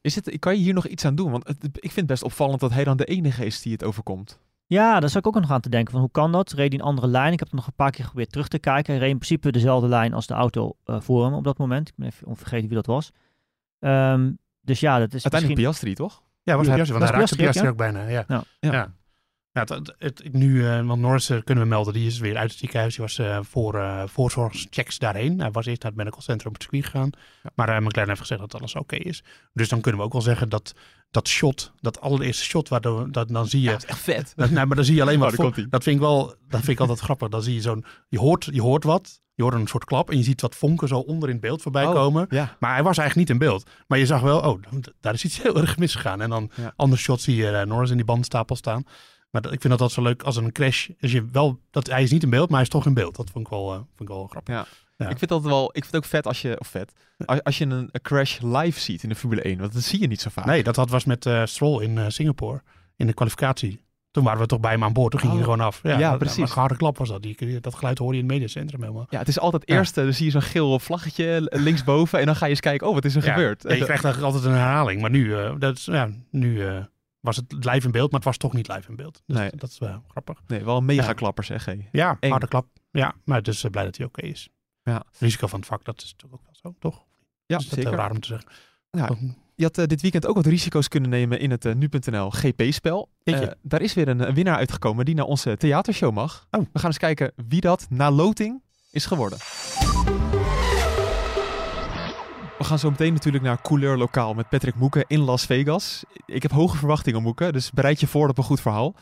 C: Is het, kan je hier nog iets aan doen? Want het, ik vind het best opvallend dat hij dan de enige is die het overkomt.
E: Ja, daar zou ik ook nog aan te denken. Van hoe kan dat? Reed hij een andere lijn? Ik heb het nog een paar keer geprobeerd terug te kijken. Hij reed in principe dezelfde lijn als de auto eh, voor hem op dat moment. Ik ben even vergeten wie dat was. Ehm, dus ja, dat is
C: Uiteindelijk
E: misschien...
C: Piastri, toch?
G: Ja, was
E: Ja,
G: Piastri, want hij raakte
E: Piastri ook,
G: Piastri ook bijna. Ja.
E: Ja.
C: Ja.
G: Ja. Ja, het, het, het- nu, eh, want Norris eh, kunnen we melden, die is weer uit het ziekenhuis. Die was eh, voor eh voorzorgschecks daarheen. Hij was eerst naar het medical center op het circuit gegaan.
C: Ja.
G: Maar eh McLaren heeft gezegd dat alles oké is. Dus dan kunnen we ook wel zeggen dat dat shot, dat allereerste shot, waardoor dat, dan zie je...
C: Ja, dat is echt vet.
G: Dat, nee, maar dan zie je alleen maar...
C: Oh, komt-ie.
G: dat vind ik wel, dat vind ik altijd grappig. Dan zie je zo'n, je hoort, je hoort wat, je hoort een soort klap en je ziet wat vonken zo onder in beeld voorbij
C: Oh,
G: komen.
C: Ja,
G: Maar hij was eigenlijk niet in beeld. Maar je zag wel, oh, daar is iets heel erg misgegaan. En dan
C: Ja.
G: ander shot zie je eh, Norris in die bandstapel staan. Maar dat, ik vind dat altijd zo leuk als een crash. Als je wel, dat, hij is niet in beeld, maar hij is toch in beeld. Dat vond ik wel, eh, vond ik wel grappig.
C: Ja.
G: Ja.
C: Ik vind dat wel. Ik vind het ook vet als je. Of vet. Als, als je een, een crash live ziet in de Formule 1. Want dat zie je niet zo vaak.
G: Nee, dat had, was met eh Stroll in eh, Singapore. In de kwalificatie. Toen waren we toch bij hem aan boord. Toen ging hij
C: Oh.
G: gewoon af.
C: Ja, precies.
G: Een harde klap was dat. Die, dat geluid hoorde je in het mediacentrum helemaal.
C: Ja, het is altijd
G: Ja.
C: eerst. eh, Dan zie je zo'n geel vlaggetje linksboven. En dan ga je eens kijken. Oh, wat is er gebeurd?
G: Ja, je krijgt eigenlijk altijd een herhaling. Maar nu, eh, dat is, ja, nu was het live in beeld, maar het was toch niet live in beeld. Dus
C: Nee.
G: dat is wel grappig.
C: Nee, wel een mega klapper zeg.
G: Ja,
C: Eng.
G: harde klap. Ja, maar dus blij dat hij oké is.
C: Ja.
G: Risico van het vak, dat is natuurlijk ook wel zo, toch?
C: Ja,
G: is dat
C: zeker.
G: raar om te zeggen.
C: Ja,
G: Toch?
C: je had eh, dit weekend ook wat risico's kunnen nemen in het eh, nu.nl GP-spel. Eh, daar is weer een, een winnaar uitgekomen die naar onze theatershow mag.
G: Oh.
C: We gaan eens kijken wie dat na loting is geworden. We gaan zo meteen natuurlijk naar Couleur Lokaal met Patrick Moeken in Las Vegas. Ik heb hoge verwachtingen, Moeken, dus bereid je voor op een goed verhaal.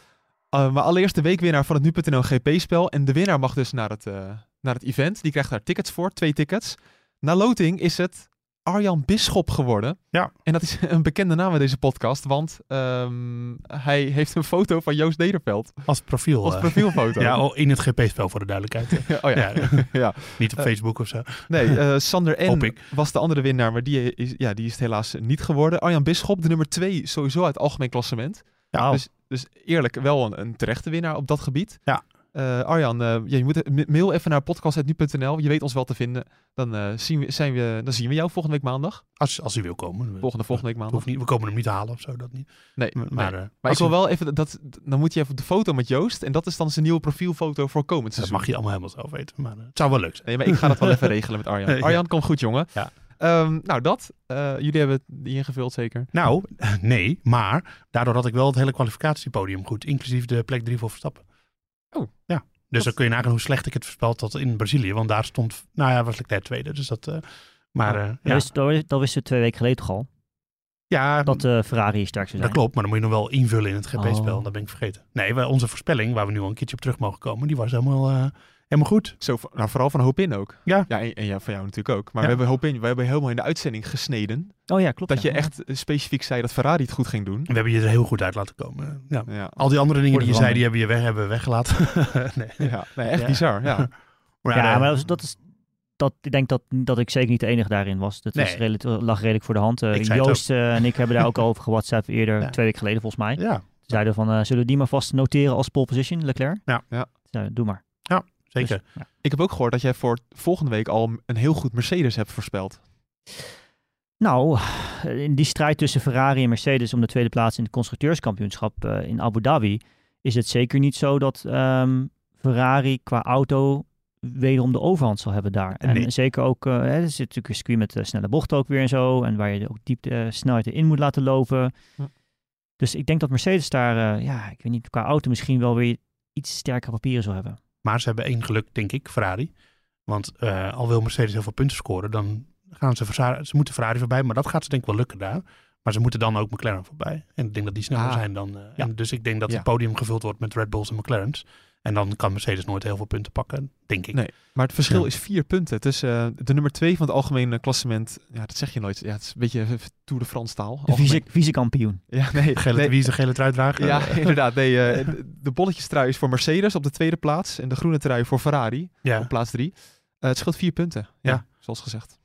C: Uh, maar allereerst de weekwinnaar van het nu.nl GP-spel. En de winnaar mag dus naar het, uh, naar het event. Die krijgt daar tickets voor, twee tickets. Na loting is het Arjan Bisschop geworden.
G: Ja.
C: En dat is een bekende naam in deze podcast, want um, hij heeft een foto van Joost Nederveld.
G: Als profiel.
C: Als profielfoto.
G: ja, oh, in het GP-spel voor de duidelijkheid.
C: oh ja.
G: ja.
C: ja.
G: Niet op Facebook of zo.
C: Nee, uh, Sander N. was de andere winnaar, maar die is, ja, die is het helaas niet geworden. Arjan Bisschop, de nummer twee sowieso uit het algemeen klassement.
G: Ja,
C: dus, dus eerlijk wel een, een terechte winnaar op dat gebied.
G: Ja.
C: Uh, Arjan, uh, ja, je moet mail even naar podcast.nu.nl. Je weet ons wel te vinden. Dan, uh, zien we, zijn we, dan zien we jou volgende week maandag.
G: Als, als hij wil komen.
C: Volgende, volgende week maandag.
G: Niet, we komen hem niet halen of zo, dat niet.
C: Nee,
G: maar,
C: nee.
G: maar,
C: maar ik wil wel even, dat, dan moet je even de foto met Joost. En dat is dan zijn nieuwe profielfoto voor komend
G: Dat
C: seizoen.
G: mag je allemaal helemaal zelf weten. Maar het zou wel leuk zijn.
C: Nee, maar ik ga dat wel even regelen met Arjan. Arjan, ja. kom goed jongen.
G: Ja.
C: Um, nou, dat. Uh, jullie hebben die ingevuld zeker?
G: Nou, nee. Maar daardoor had ik wel het hele kwalificatiepodium goed. Inclusief de plek 3 voor Verstappen.
C: Oh.
G: Ja. Dus dan kun je nagaan hoe slecht ik het voorspeld had in Brazilië. Want daar stond, nou ja, was Leclerc tweede. Dus dat, uh, maar uh,
E: ja. Dat, dat, dat wisten we twee weken geleden toch al.
G: Ja,
E: dat uh, Ferrari sterk zou zijn.
G: Dat klopt, maar dan moet je nog wel invullen in het GP-spel.
E: Oh.
G: Dat ben ik vergeten. Nee, wij, onze voorspelling, waar we nu al een keertje op terug mogen komen, die was helemaal, uh, helemaal goed.
C: Zo, nou, vooral van Hoop in ook.
G: Ja.
C: Ja, en, en ja, van jou natuurlijk ook. Maar
G: Ja.
C: we hebben Hoop in, we hebben helemaal in de uitzending gesneden.
E: Oh ja, klopt.
C: Dat
E: ja.
C: je echt specifiek zei dat Ferrari het goed ging doen.
G: We hebben je er heel goed uit laten komen. Ja.
C: Ja.
G: Al die andere dingen die je zei, die hebben, je weg, hebben we weggelaten. nee.
C: Ja, nee, echt
G: Ja.
C: bizar. Ja.
G: Maar,
E: ja,
G: eh,
E: maar dat is, dat is dat, ik denk dat, dat ik zeker niet de enige daarin was. Dat was
G: Nee.
E: redelijk, lag redelijk voor de hand. Uh,
G: Ik zei het
E: Joost uh, en ik hebben daar ook al over gewhatsappt eerder,
G: Ja.
E: twee weken geleden volgens mij.
G: ja,
E: Zeiden van, uh, zullen we die maar vast noteren als pole position, Leclerc?
G: Ja.
C: Ja.
E: Zeiden, doe maar.
G: Zeker.
E: Dus, ja.
C: Ik heb ook gehoord dat jij voor volgende week al een heel goed Mercedes hebt voorspeld.
E: Nou, in die strijd tussen Ferrari en Mercedes om de tweede plaats in het constructeurskampioenschap uh, in Abu Dhabi is het zeker niet zo dat um, Ferrari qua auto wederom de overhand zal hebben daar. En
G: Nee.
E: zeker ook, uh, hè, er zit natuurlijk een circuit met uh, snelle bochten ook weer en zo. En waar je ook diep de snelheid in moet laten lopen.
C: Hm.
E: Dus ik denk dat Mercedes daar, ja, ik weet niet, qua auto misschien wel weer iets sterkere papieren zal hebben.
G: Maar ze hebben één geluk, denk ik, Ferrari. Want uh, al wil Mercedes heel veel punten scoren, dan gaan ze, Ferrari, ze moeten Ferrari voorbij. Maar dat gaat ze denk ik wel lukken daar. Maar ze moeten dan ook McLaren voorbij. En ik denk dat die sneller
C: Ah.
G: zijn dan... Uh,
C: Ja.
G: en dus ik denk dat
C: Ja.
G: het podium gevuld wordt met Red Bulls en McLaren's. En dan kan Mercedes nooit heel veel punten pakken, denk ik.
C: Nee, maar het verschil
G: Ja.
C: is vier punten. tussen uh, de nummer twee van het algemene klassement. Ja, dat zeg je nooit. Ja, het is een beetje eh, Tour de France taal.
E: De vice,
C: Algemeen.
E: vice-kampioen.
C: Ja, nee.
G: Gele,
C: nee.
G: Wie is de gele trui dragen?
C: Ja, inderdaad. Nee, eh, de- bolletjestrui is voor Mercedes op de tweede plaats. En de groene trui voor Ferrari
G: ja.
C: op plaats drie. Eh, het scheelt vier punten. Ja,
G: Ja.
C: zoals gezegd.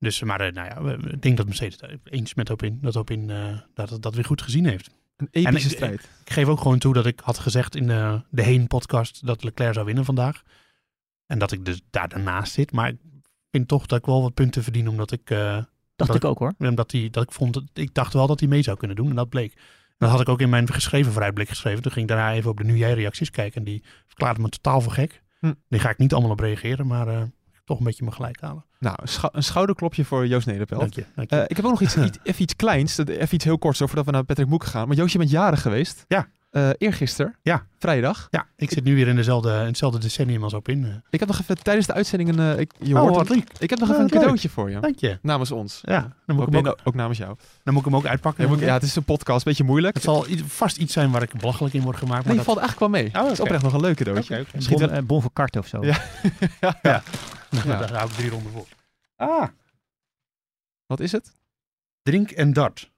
G: Dus, maar uh, nou ja, ik denk dat Mercedes daar eens met op in, dat op in uh, dat het dat weer goed gezien heeft.
C: Een epische
G: ik-
C: strijd.
G: Ik geef ook gewoon toe dat ik had gezegd in de, de Heen-podcast dat Leclerc zou winnen vandaag. En dat ik dus daar daarnaast zit. Maar ik vind toch dat ik wel wat punten verdien, omdat ik, uh,
E: Dacht
G: Dat-
E: ik ook hoor.
G: omdat die, dat ik vond, dat, ik dacht wel dat hij mee zou kunnen doen. En dat bleek. En dat had ik ook in mijn geschreven vooruitblik geschreven. Toen ging ik daarna even op de nu jij reacties kijken. En die verklaarden me totaal voor gek.
C: Hm.
G: Die ga ik niet allemaal op reageren, maar uh, toch een beetje me gelijk halen.
C: Nou, een, schou- een schouderklopje voor Joost Nederpelt.
G: Dank je. Dank je.
C: Eh, ik heb ook nog iets, iets, even iets kleins. dat- Even iets heel korts over dat we naar Patrick Moek gaan. Maar Joost, je bent jarig geweest.
G: Ja.
C: Eh eergisteren,
G: Ja.
C: vrijdag.
G: Ja, ik zit nu weer in, dezelfde, in hetzelfde decennium als op in. eh.
C: Ik heb nog even tijdens de uitzending een... eh, ik, je
G: Oh,
C: hoort
G: wat.
C: Ik heb nog
G: Ja,
C: even een
G: leuk.
C: cadeautje voor je.
G: Dank je.
C: Namens ons.
G: Ja, dan moet,
C: Ook,
G: ik hem ook,
C: namens jou.
G: dan moet ik hem ook uitpakken.
C: Ja, ik- het is een podcast, beetje moeilijk.
G: Het zal vast iets zijn waar ik belachelijk in word gemaakt.
C: Nee,
G: Maar
C: valt eigenlijk wel mee.
G: Oh,
C: Het is oprecht nog een leuk cadeautje. Misschien
E: Bon, eh, bon voor karten of zo.
C: Ja. ja.
G: Ja. Daar hou ik drie ronden voor. Ah,
C: Wat is het?
G: drink en dart.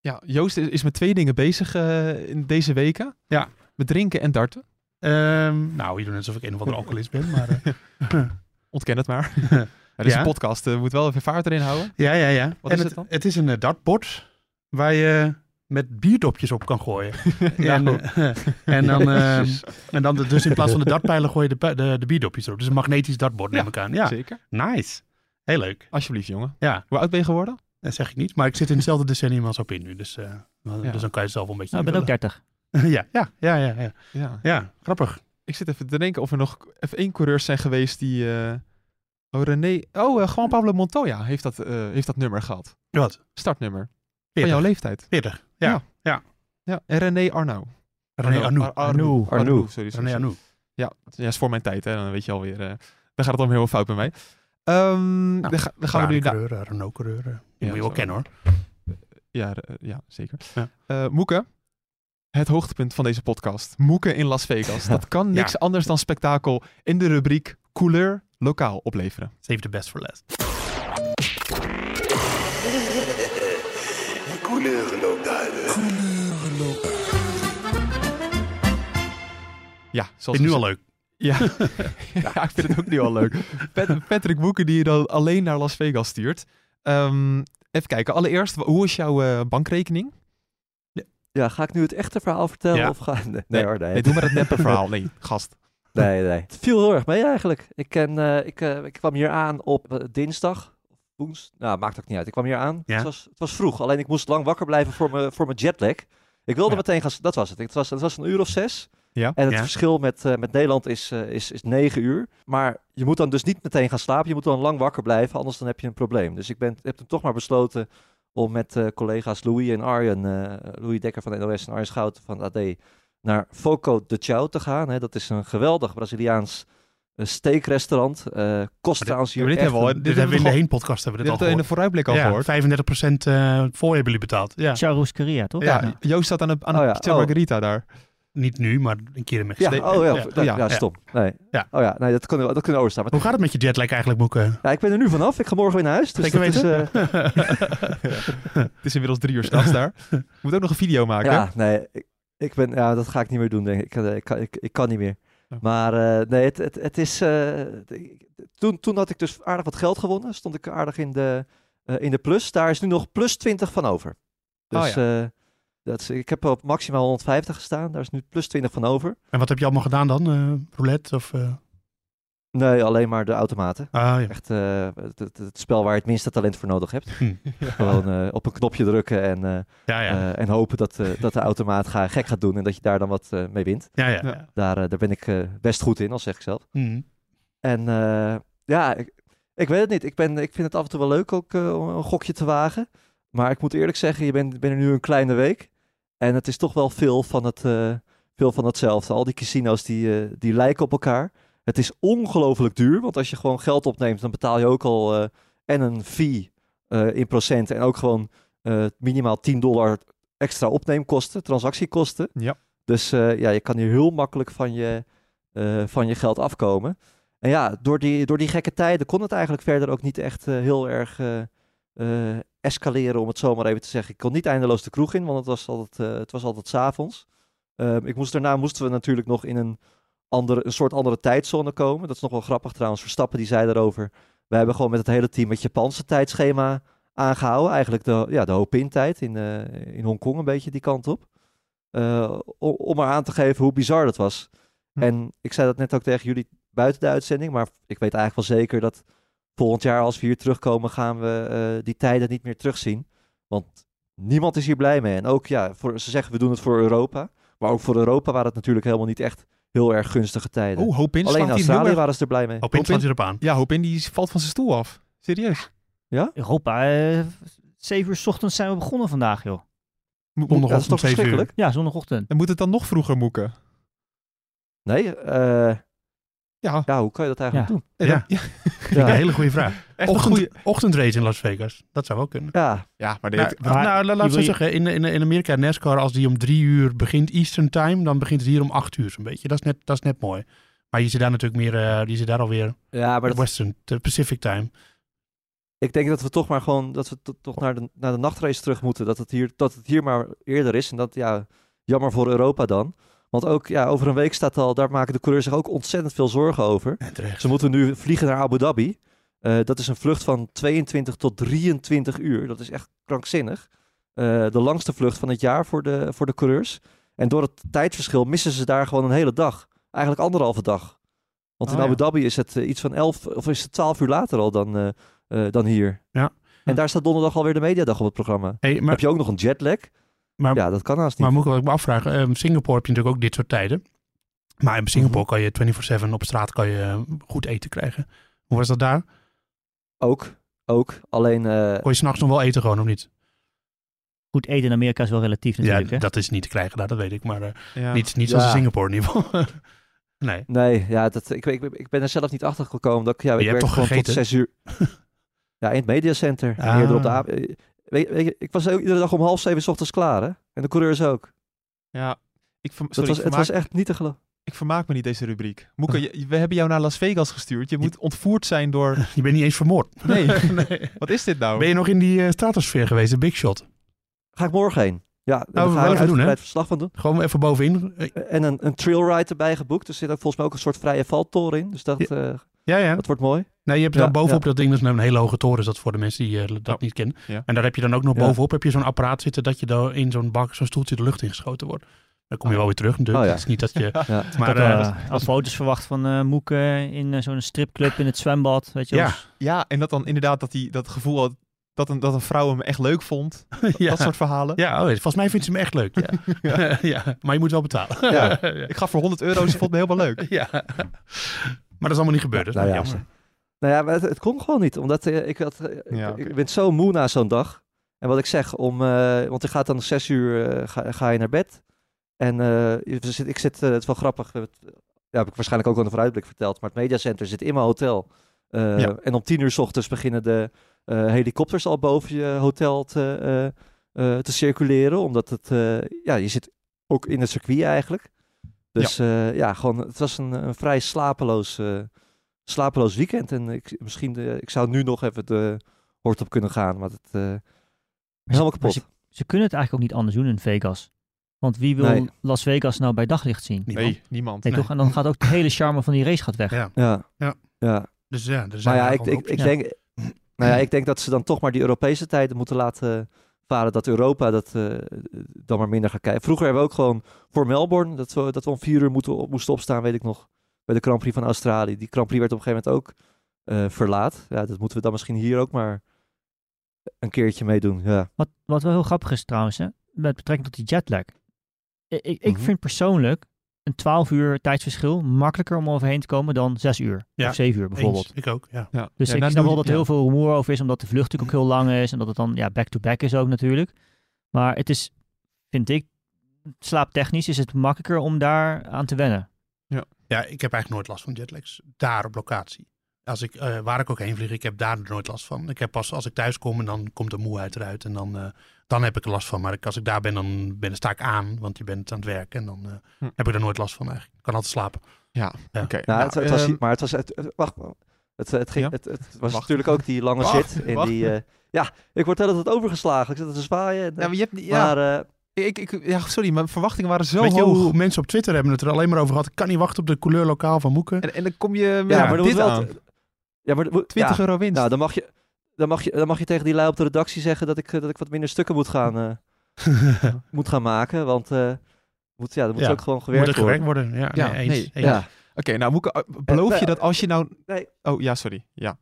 C: Ja, Joost is, is met twee dingen bezig eh, in deze weken.
G: Ja.
C: Met drinken en darten.
G: Ehm, nou, je doet net alsof ik een of andere alcoholist ben. Maar, eh,
C: Ontken het maar. ja, dit is
G: Ja.
C: een podcast. eh, moet wel even vaart erin houden.
G: ja, ja, ja.
C: Wat
G: en
C: is
G: het,
C: het dan?
G: Het is een dartbord waar je met bierdopjes op kan gooien. En,
C: Nou,
G: eh, en, dan, eh, en dan de- dus in plaats van de dartpijlen gooi je de, de, de bierdopjes erop. Dus een magnetisch dartbord neem
C: Ja,
G: ik aan. Ja,
C: Zeker.
G: nice. Heel leuk.
C: Alsjeblieft, jongen.
G: Ja,
C: Hoe oud ben je geworden?
G: dat zeg ik niet. Maar ik zit in hetzelfde decennium als op in nu. Dus, eh,
C: Ja.
G: dus dan kan je zelf wel een beetje
E: Nou, ik ben ook 30.
G: invullen. ja, ja, ja, ja, ja.
C: Ja.
G: Ja, grappig.
C: Ik zit even te denken of er nog even één coureurs zijn geweest die... eh, Oh, René... Oh, eh, Juan Pablo Montoya heeft dat, eh, heeft dat nummer gehad.
G: Wat?
C: Startnummer. Van
G: 40.
C: jouw leeftijd.
G: 40. Ja,
C: Ja.
G: ja.
C: Ja, en René Arnau.
G: René Arnoux.
C: Ar- Arnoux.
D: Arnoux.
C: Arnoux, sorry. sorry,
G: René. Arnoux.
C: Ja, ja, is voor mijn tijd, hè. Dan weet je alweer... eh dan gaat het allemaal heel fout bij mij. Ehm, dan, ga- dan gaan we nu naar...
G: Ferrari-coureur, Renault-coureur. Die
C: Ja,
G: moet je wel
C: zo.
G: kennen hoor.
C: Ja, eh, ja zeker.
G: Ja.
C: Eh, Moeke, het hoogtepunt van deze podcast. Moeke in Las Vegas. Dat kan niks
G: Ja.
C: anders dan spektakel in de rubriek couleur lokaal opleveren.
G: Save the best for last.
C: Ja, zoals
G: ik nu al leuk.
C: Ja. ja, ik vind het ook nu al leuk. Pat- Patrick Moeken die je dan alleen naar Las Vegas stuurt. Ehm, even kijken, allereerst, hoe is jouw eh, bankrekening?
D: Ja, ga ik nu het echte verhaal vertellen?
G: Ja.
D: Of ga... Nee, nee hoor, nee.
C: Nee, doe maar het neppe verhaal. Nee, gast.
D: Nee, nee. Het viel heel erg mee eigenlijk. Ik, ken, eh, ik, eh, ik kwam hier aan op dinsdag. Woens. Nou, maakt ook niet uit. Ik kwam hier aan.
G: Ja.
D: Het, was, het was vroeg. Alleen ik moest lang wakker blijven voor mijn voor mijn jetlag. Ik wilde
G: Ja.
D: meteen gaan... Dat was het. Het was, het was een uur of zes.
C: Ja.
D: En het
G: Ja.
D: verschil met, eh, met Nederland is, eh, is, is negen uur. Maar je moet dan dus niet meteen gaan slapen. Je moet dan lang wakker blijven. Anders dan heb je een probleem. Dus ik ben, heb toen toch maar besloten om met eh, collega's Louis en Arjen... Louis Dekker van de NOS en Arjen Schouten van AD naar Foco de Chao te gaan. Hè. Dat is een geweldig Braziliaans eh, steakrestaurant. eh kost trouwens hier
C: dit
D: echt
C: hebben we al-
D: een-
C: dit
G: Dit hebben we in de heen-podcast hebben we
C: Dit
G: dit al
C: in de vooruitblik al
G: Ja,
C: gehoord.
G: 35% eh, voor hebben jullie betaald. Ja,
E: Charuscaria, toch?
C: Ja, Joost staat aan de, aan
D: Oh ja,
C: Pizza
D: oh.
C: Margarita daar.
G: niet nu, maar een keer in mijn
D: Ja, oh ja,
G: Ja.
D: ja, ja,
C: ja.
D: stom. Nee.
G: Ja.
D: Oh ja, nee, dat kunnen we, dat kunnen overstaan. Maar
G: Hoe gaat het met je jetlag eigenlijk, Boeken?
D: ja, ik ben er nu vanaf. Ik ga morgen weer naar huis. Dus
G: Zeker
D: is, eh,
C: Het is inmiddels drie uur s'nachts daar. Je moet ook nog een video maken.
D: ja, nee, ik, ik ben, ja, dat ga ik niet meer doen, denk ik. Ik, kan- ik, kan, ik, ik kan niet meer. Maar eh, nee, het, het, het is... eh, toen, toen had ik dus aardig wat geld gewonnen. Stond ik aardig in de, eh, in de plus. Daar is nu nog plus 20 van over. Dus
C: Oh
D: dat is, ik heb op maximaal 150 gestaan. Daar is nu plus 20 van over.
G: En wat heb je allemaal gedaan dan? Roulette of...
D: Nee, alleen maar de automaten.
G: Ah, ja.
D: Echt eh, het, het, het spel waar je het minste talent voor nodig hebt.
G: Hm.
D: Gewoon eh, op een knopje drukken en, eh,
G: Ja, ja.
D: eh, en hopen dat, eh, dat de automaat ga, gek gaat doen en dat je daar dan wat eh, mee wint.
G: ja, ja.
C: Ja.
G: ja.
D: Daar, daar ben ik eh, best goed in, al zeg ik zelf.
G: Hm.
D: En eh, ja, ik, ik weet het niet. Ik, ben, ik vind het af en toe wel leuk ook eh, om een gokje te wagen. Maar ik moet eerlijk zeggen, je bent, ben er nu een kleine week. En het is toch wel veel van, het, eh, veel van hetzelfde. Al die casino's die, eh, die lijken op elkaar. Het is ongelooflijk duur. Want als je gewoon geld opneemt, dan betaal je ook al eh, en een fee eh, in procent. En ook gewoon eh, minimaal 10 dollar extra opneemkosten, transactiekosten.
C: Ja.
D: Dus ja, je kan hier heel makkelijk van je, van je geld afkomen. En ja, door die, door die gekke tijden kon het eigenlijk verder ook niet echt heel erg escaleren, om het zo maar even te zeggen. Ik kon niet eindeloos de kroeg in, want het was altijd, het was altijd 's avonds. Ehm, ik moest, daarna moesten we natuurlijk nog in een, andere, een soort andere tijdzone komen. Dat is nog wel grappig trouwens. Verstappen die zei daarover. We hebben gewoon met het hele team het Japanse tijdschema aangehouden. Eigenlijk de, ja, de Hopin-tijd in, eh in Hongkong een beetje die kant op. O- om maar aan te geven hoe bizar dat was.
C: Hm.
D: En ik zei dat net ook tegen jullie buiten de uitzending. Maar ik weet eigenlijk wel zeker dat volgend jaar als we hier terugkomen gaan we eh, die tijden niet meer terugzien. Want niemand is hier blij mee. En ook, ja, voor, ze zeggen we doen het voor Europa. Maar ook voor Europa waren het natuurlijk helemaal niet echt heel erg gunstige tijden.
C: Oh, Hoop in
D: Alleen in Australië
C: erg...
D: waren ze er blij mee.
G: Op in slaat erop aan.
C: Ja, Hoop in die valt van zijn stoel af. Serieus.
E: Europa, eh 7 uur 's ochtends zijn we begonnen vandaag, joh.
G: Zondagochtend
D: dat is toch
G: 7 uur.
D: verschrikkelijk?
E: Ja, zondagochtend.
C: En moet het dan nog vroeger moeken?
D: Nee, eh,
C: Ja.
D: ja, hoe kan je dat eigenlijk
E: Ja.
D: doen?
C: En
G: Ja.
C: ja.
G: Ja,
D: Ja.
G: een hele goede vraag.
C: Echt een
G: Ochtend,
C: goeie...
G: Ochtendrace in Las Vegas. Dat zou wel kunnen.
D: Ja,
C: Ja, maar
G: Nou,
C: dit...
E: maar-
G: nou, laat zo
E: wil-
G: zeggen, in, in, in Amerika NASCAR, als die om drie uur begint Eastern Time, dan begint het hier om acht uur zo'n beetje. Dat is net, dat is net mooi. Maar je zit daar natuurlijk meer, eh, je zit daar alweer
D: ja maar dat,
G: Western, de Pacific Time.
D: ik denk dat we toch maar gewoon, dat we to- toch naar de, naar de nachtrace terug moeten. Dat het, hier, dat het hier maar eerder is. En dat, ja, jammer voor Europa dan. Want ook, ja, over een week staat al, daar maken de coureurs zich ook ontzettend veel zorgen over. Ze moeten nu vliegen naar Abu Dhabi. Eh, dat is een vlucht van 22 tot 23 uur. Dat is echt krankzinnig. Eh, de langste vlucht van het jaar voor de, voor de coureurs. En door het tijdverschil missen ze daar gewoon een hele dag. Eigenlijk anderhalve dag. Want in
C: Oh, ja.
D: Abu Dhabi is het eh, iets van 11 of is het 12 uur later al dan, dan hier.
G: Ja.
D: En daar staat donderdag alweer de mediadag op het programma.
G: Hey, maar,
D: Heb je ook nog een jetlag?
G: Maar,
D: Ja, dat kan haast niet.
G: maar moet ik wel me afvragen, ehm, Singapore heb je natuurlijk ook dit soort tijden. Maar in Singapore
D: Mhm.
G: kan je 24-7 op straat kan je eh, goed eten krijgen. Hoe was dat daar?
D: Ook, ook. Alleen, eh,
G: Kon je s'nachts nog wel eten gewoon of niet?
E: Goed eten in Amerika is wel relatief natuurlijk.
G: ja,
E: hè?
G: dat is niet te krijgen daar, dat weet ik. Maar eh,
C: Ja.
G: niet, niet zoals
D: Ja.
G: in Singapore in ieder geval. nee.
D: Nee, ja, dat, ik, ik, ik ben er zelf niet achter gekomen. Dat, ik- ja,
G: je
D: ik
G: hebt
D: werk
G: toch
D: gewoon tot
G: gegeten?
D: zes uur. ja, in het mediacenter. En
G: Ah.
D: Eerder op de weet, weet je, ik was ook iedere dag om half zeven 's ochtends klaar, hè? En de coureurs ook.
C: Ja. Ik,
D: Dat
C: sorry,
D: was,
C: ik,
D: het was echt niet te geloven.
C: ik vermaak me niet deze rubriek. Moeke, je- we hebben jou naar Las Vegas gestuurd. Je moet ontvoerd zijn door...
G: Je bent niet eens vermoord.
C: Nee,
G: nee.
C: wat is dit nou?
G: Ben je nog in die eh, stratosfeer geweest, de Big Shot?
D: Ga ik morgen heen. Ja, daar
G: Nou,
D: ga
G: wel
D: ik
G: even doen, hè?
D: verslag van doen.
G: Gewoon even bovenin.
D: En een, een trailride erbij geboekt. Er zit ook volgens mij ook een soort vrije valtoren in. Dus dat, eh,
G: Ja, ja.
D: dat wordt mooi.
G: Nee, je hebt
D: Ja,
G: dan bovenop
D: ja.
G: dat ding, dat is een hele hoge toren, is dat voor de mensen die eh, dat
C: Ja.
G: niet kennen.
C: Ja.
G: En daar heb je dan ook nog bovenop heb je zo'n apparaat zitten dat je daar in zo'n bak, zo'n stoeltje de lucht ingeschoten wordt. Dan kom je wel weer terug natuurlijk.
D: Oh, ja.
G: Het is niet dat je...
D: Ja.
G: Maar
E: ik had
G: eh,
E: eh, al foto's verwacht van eh Moeke in zo'n stripclub in het zwembad. Weet je wel.
G: ja,
C: Ja, en dat dan inderdaad dat, die, dat gevoel had dat een, dat een vrouw hem echt leuk vond.
G: ja.
C: Dat soort verhalen.
G: Ja, oh, volgens mij vindt ze hem echt leuk. Ja. ja. maar je moet wel betalen.
C: Ik ga voor 100 euro, ze vond me helemaal leuk.
G: Ja. Maar dat is allemaal niet gebeurd. Dat is
D: Nou ja,
G: jammer.
D: Nou ja, maar het, het kon gewoon niet. Omdat eh, ik, had, eh,
C: Ja,
D: ik, ik ben zo moe na zo'n dag. En wat ik zeg, om, eh, want je gaat dan om zes uur ga, ga je naar bed. En je zit, ik zit, het is wel grappig. het- Ja, heb ik waarschijnlijk ook al de vooruitblik verteld. Maar het mediacenter zit in mijn hotel.
C: Ja.
D: En om tien uur s ochtends beginnen de helikopters al boven je hotel te, te circuleren. Omdat het, ja, je zit ook in het circuit eigenlijk. Dus ja, ja gewoon, het was een, een vrij slapeloos, eh, slapeloos weekend. En ik, misschien, eh, ik zou nu nog even de hort op kunnen gaan. Maar het eh helemaal kapot.
E: Ze, ze kunnen het eigenlijk ook niet anders doen in Vegas. Want wie wil
D: Nee.
E: Las Vegas nou bij daglicht zien?
G: Niemand.
C: Nee, niemand.
E: Nee,
G: Nee.
E: toch? En dan gaat ook de hele charme van die race gaat weg.
G: Ja.
D: Ja.
G: Ja.
D: ja.
G: Dus ja, er zijn
D: Maar ja, ik, ik, ik, denk, nou ja, ik denk dat ze dan toch maar die Europese tijden moeten laten varen. Dat Europa dat eh, dan maar minder gaat kijken. Vroeger hebben we ook gewoon voor Melbourne, dat we, dat we om vier uur moeten, op- moesten opstaan, weet ik nog. Bij de Grand Prix van Australië. Die Grand Prix werd op een gegeven moment ook eh, verlaat. Ja, dat moeten we dan misschien hier ook maar een keertje meedoen. Ja.
E: Wat, wat wel heel grappig is trouwens, hè, met betrekking tot die jetlag. Ik, ik, ik
D: Mhm.
E: vind persoonlijk een 12 uur tijdsverschil makkelijker om overheen te komen dan 6 uur
G: Ja,
E: of 7 uur
G: Eens.
E: bijvoorbeeld.
G: Ik ook, ja.
C: Ja.
E: Dus
C: Ja,
E: ik
C: nou,
E: snap wel dat er
C: ja.
E: heel veel rumoer over is, omdat de vlucht natuurlijk ook heel lang is en dat het dan ja, back-to-back is ook natuurlijk. Maar het is, vind ik, slaaptechnisch is het makkelijker om daar aan te wennen.
G: Ja, ik heb eigenlijk nooit last van jetlags. Daar op locatie. Als ik, eh, waar ik ook heen vlieg, ik heb daar nooit last van. Ik heb pas als ik thuis kom en dan komt de moeheid eruit. En dan, eh, dan heb ik er last van. Maar ik, als ik daar ben, dan ben, sta ik aan. Want je bent aan het werken. En dan eh,
C: Hm.
G: heb ik er nooit last van eigenlijk. Ik kan altijd slapen.
C: Ja,
G: Ja.
C: oké.
D: Nou, het, het was,
C: ehm,
D: maar het was, het, het- wacht, het, het, ging,
C: Ja?
D: het, het was
C: Wacht.
D: natuurlijk ook die lange
C: Wacht,
D: zit. In
C: wacht.
D: die, eh, ja, ik word altijd overgeslagen. Ik zit te zwaaien. en,
C: ja, maar je hebt, ja,
D: Maar eh,
C: ik, ik, ja, sorry, mijn verwachtingen waren zo
G: Weet je
C: hoog.
G: hoe mensen op Twitter hebben het er alleen maar over gehad. Ik kan niet wachten op de couleur lokaal van Moeken.
C: En, en dan kom je met
D: ja, maar
C: dit
D: wel... Ja, maar er moet-
C: 20
D: ja,
C: euro winst.
D: Nou, dan mag, je, dan, mag je, dan mag je tegen die lui op de redactie zeggen dat ik, eh, dat ik wat minder stukken moet gaan, eh, moet gaan maken. Want eh, moet, ja, er moet
G: Ja,
D: ook gewoon
G: Moet
D: gewerkt
G: er gewerkt
D: worden.
G: worden. Ja,
C: Ja,
G: nee, eens.
C: nee,
G: eens.
C: Oké, nou Moeke, beloof
D: Eh,
C: je
D: nou,
C: dat als je nou...
D: nee.
C: Oh, ja, sorry. Ja.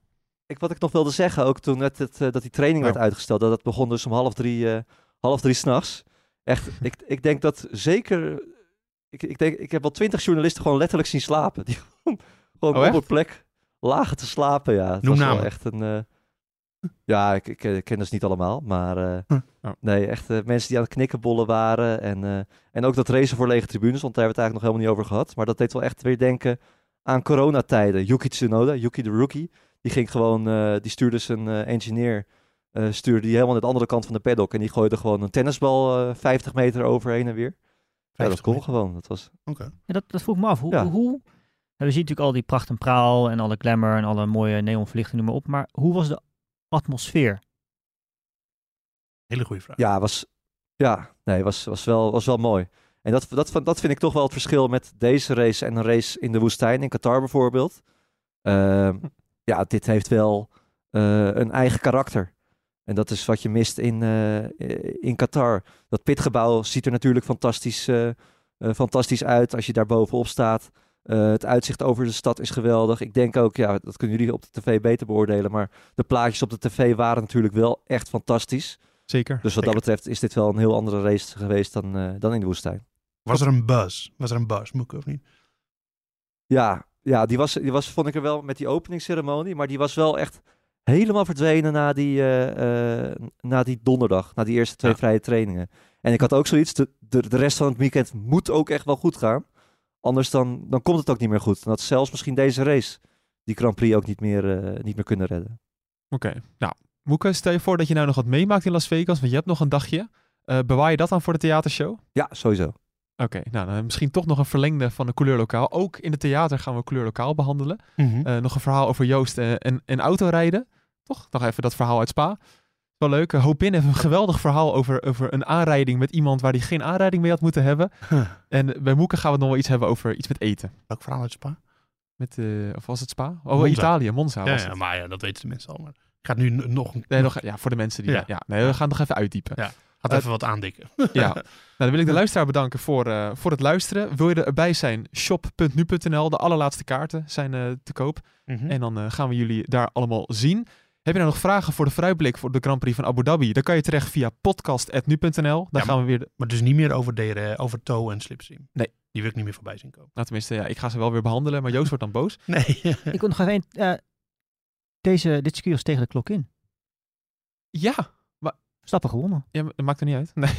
D: Ik, wat ik nog wilde zeggen, ook toen net het, dat die training
C: Oh.
D: werd uitgesteld, dat het begon dus om half drie, eh half drie s'nachts. Echt, ik, ik denk dat zeker, ik, ik, denk, ik heb wel twintig journalisten gewoon letterlijk zien slapen. Die gewoon,
C: Oh,
D: op een plek lagen te slapen, ja. Het
G: Noem
D: was wel echt een... eh, Ja, ik, ik, eh, ken dus niet allemaal, maar eh.
C: Oh.
D: nee, echt mensen die aan het knikkenbollen waren. En, eh, en ook dat racen voor lege tribunes, want daar hebben we het eigenlijk nog helemaal niet over gehad. Maar dat deed wel echt weer denken aan coronatijden. Yuki Tsunoda, Yuki de rookie, die ging gewoon, eh, die stuurde zijn eh, engineer, eh, stuurde die helemaal naar de andere kant van de paddock. En die gooide gewoon een tennisbal eh 50 meter overheen en weer. Ja, dat
G: 50
D: kon
G: meter.
D: gewoon. Dat was,
G: Oké.
E: Ja, dat, dat vroeg ik me af. Hoe,
D: Ja.
E: hoe, we zien natuurlijk al die pracht en praal en alle glamour en alle mooie neonverlichting, noem maar op. Maar hoe was de atmosfeer?
G: Hele goede vraag.
D: ja, was, ja, nee, was, was, wel, was wel mooi. En dat, dat, dat vind ik toch wel het verschil met deze race en een race in de woestijn, in Qatar bijvoorbeeld. Ehm, ja, dit heeft wel eh, een eigen karakter. En dat is wat je mist in, eh, in Qatar. Dat pitgebouw ziet er natuurlijk fantastisch, eh, fantastisch uit als je daar bovenop staat. Eh, het uitzicht over de stad is geweldig. Ik denk ook, ja, dat kunnen jullie op de tv beter beoordelen. Maar de plaatjes op de tv waren natuurlijk wel echt fantastisch.
C: Zeker.
D: Dus wat dat betreft is dit wel een heel andere race geweest dan, eh, dan in de woestijn.
G: Was er een buzz? Was er een buzz, Moeke, of niet?
D: Ja, ja die, was, die was, vond ik er wel met die openingsceremonie. Maar die was wel echt helemaal verdwenen na die, eh, eh, na die donderdag. Na die eerste twee
G: Ja.
D: vrije trainingen. En ik had ook zoiets, de, de, de rest van het weekend moet ook echt wel goed gaan. Anders dan, dan komt het ook niet meer goed. En dat zelfs misschien deze race die Grand Prix ook niet meer, eh, niet meer kunnen redden.
C: Oké. Nou, Moeke, stel je voor dat je nou nog wat meemaakt in Las Vegas, want je hebt nog een dagje. Eh bewaar je dat dan voor de theatershow?
D: Ja, sowieso.
C: Oké, nou dan misschien toch nog een verlengde van de couleurlokaal. Ook in het theater gaan we couleurlokaal behandelen.
G: Mhm.
C: Eh, nog een verhaal over Joost eh, en, en autorijden. Toch? Nog even dat verhaal uit Spa. Wel leuk. Uh, Hopin heeft een geweldig verhaal over, over een aanrijding met iemand waar hij geen aanrijding mee had moeten hebben.
G: Huh.
C: En bij Moeke gaan we nog wel iets hebben over iets met eten.
G: Welk verhaal uit Spa?
C: Met, eh, of was het Spa? Oh,
G: Monza.
C: Italië, Monza
G: Ja,
C: was
G: ja,
C: het.
G: maar ja, dat weten de mensen al. Maar ik ga nu nog,
C: Nee, nog, ja, voor de mensen die... Ja.
G: Ja.
C: nee, we gaan nog even uitdiepen.
G: Ja. gaat even wat aandikken.
C: Ja, nou, dan wil ik de luisteraar bedanken voor, eh, voor het luisteren. Wil je erbij zijn? Shop.nu.nl. De allerlaatste kaarten zijn eh, te koop.
G: Mhm.
C: En dan eh, gaan we jullie daar allemaal zien. Heb je nou nog vragen voor de vooruitblik voor de Grand Prix van Abu Dhabi? Dan kan je terecht via podcast.nu.nl. Dan
G: Ja,
C: gaan we weer... de-
G: Maar dus niet meer over, DRE, over toe en slipstream.
C: Nee.
G: Die wil ik niet meer voorbij zien komen.
C: Nou, tenminste, ja, ik ga ze wel weer behandelen. Maar Joost wordt dan boos.
G: Nee.
E: Ik wil nog even eh, deze, dit circuit was tegen de klok in.
C: Ja,
E: Stappen gewonnen.
C: ja maar dat maakt er niet uit. Nee.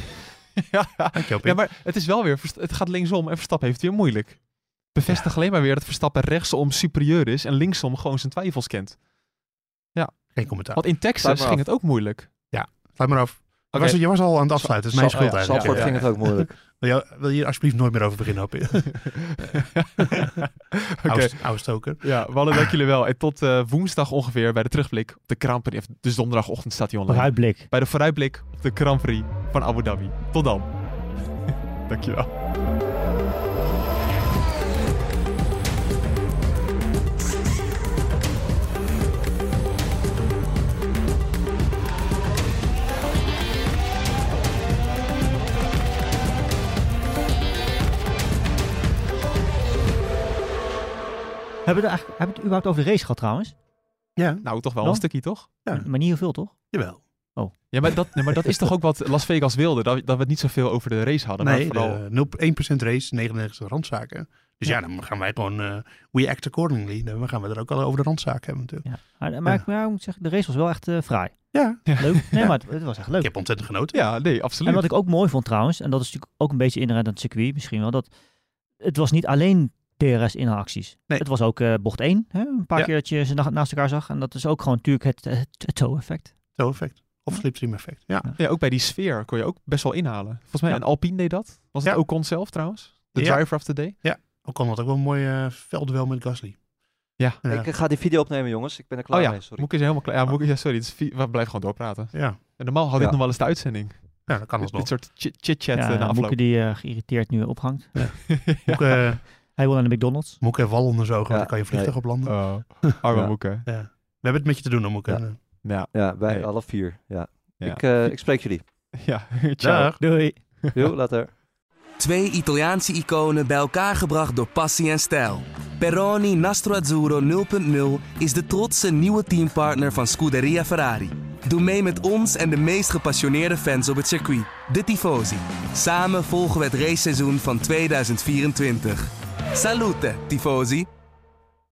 C: ja, ja.
G: Dank je, Hopin.
C: ja, maar het is wel weer... Het gaat linksom en Verstappen heeft het weer moeilijk. Bevestig alleen maar weer dat Verstappen rechtsom superieur is en linksom gewoon zijn twijfels kent.
G: Geen commentaar.
C: Want in Texas ging
D: af.
C: het ook moeilijk.
G: Sluit maar af. Je, was, je was al aan het afsluiten. Het is mijn schuld
C: oh ja,
G: eigenlijk.
D: Zandvoort
C: ja,
D: ging
C: ja.
D: het ook moeilijk.
G: Wil, je, wil je hier alsjeblieft nooit meer over beginnen, Hopin?
C: Oké.
G: Oude, oude stoker.
C: Ja, Wallen, dank jullie wel. En tot eh, woensdag ongeveer bij de terugblik op de Grand Prix. Dus donderdagochtend staat hij online.
E: Vooruitblik.
C: Bij de vooruitblik op de Grand Prix van Abu Dhabi. Tot dan. Dankjewel.
E: Hebben we, het eigenlijk, hebben we het überhaupt over de race gehad trouwens?
G: Ja,
C: Nou, toch wel
E: Dan?
C: een stukje, toch?
G: Ja.
E: Maar niet heel veel, toch?
G: jawel.
C: Ja, maar dat, nee, maar dat is toch ook wat Las Vegas wilde? Dat, dat we het niet zoveel over de race hadden.
G: Nee,
C: maar vooral...
G: de 0, 1% race, 99 randzaken. Dus ja, dan gaan wij gewoon... eh, we act accordingly. Dan gaan we er ook al over de randzaken hebben natuurlijk.
E: Ja. Maar, maar
G: Ja.
E: ik, maar ik moet zeggen, de race was wel echt eh, fraai.
G: Ja,
E: Leuk. Nee, maar het, het was echt leuk.
G: ik heb ontzettend genoten.
C: Ja, nee,
E: En
C: absoluut.
E: wat ik ook mooi vond trouwens, en dat is natuurlijk ook een beetje inherent aan het circuit misschien wel, dat het was niet alleen DRS-inhaalacties.
G: Nee.
E: Het was ook eh, bocht 1, hè? een paar
G: Ja.
E: keer dat je ze na- naast elkaar zag. En dat is ook gewoon natuurlijk het, het, het toe-effect.
G: Zo effect. Of slipstream effect. Ja.
C: Ja, ook bij die sfeer kon je ook best wel inhalen. Volgens mij
G: Ja.
C: een Alpine deed dat. Was het
G: Ja.
C: Ocon zelf trouwens? De
G: Ja.
C: driver of the day?
G: Ook kon dat ook wel een mooi eh veldduel met Gasly.
C: Ja.
G: Ja.
D: Ik ga die video opnemen, jongens. Ik ben er klaar
C: oh ja,
D: mee, sorry.
C: Moeke is helemaal klaar. Ja, Moeke, ja, sorry. Het is we blijven gewoon doorpraten.
G: ja.
C: En normaal had ik
D: Ja.
C: nog wel eens de uitzending.
G: ja, dat kan
C: Dit,
G: alsnog.
C: dit soort chit- chit-chat
E: Ja,
C: eh, na afloop.
E: Moeke die eh, geïrriteerd nu ophangt.
G: Moeke, eh,
E: Hij wil naar de McDonald's.
G: Moeke heeft wal onder zijn ogen,
D: Ja,
G: want dan kan je vliegtuig op landen.
C: Oh, arme
D: Ja.
C: Moeke.
G: Ja. We hebben het met je te doen, dan Moeke.
D: Ja.
C: Ja, Nee.
D: alle vier. Ja.
C: Ja.
D: Ik, eh, ik spreek jullie.
C: ja. ciao.
G: Dag.
E: Doei.
D: Jo, later.
A: Twee Italiaanse iconen bij elkaar gebracht door passie en stijl. Peroni Nastro Azzurro 0.0 is de trotse nieuwe teampartner van Scuderia Ferrari. Doe mee met ons en de meest gepassioneerde fans op het circuit, de Tifosi. Samen volgen we het raceseizoen van 2024. Salute, Tifosi!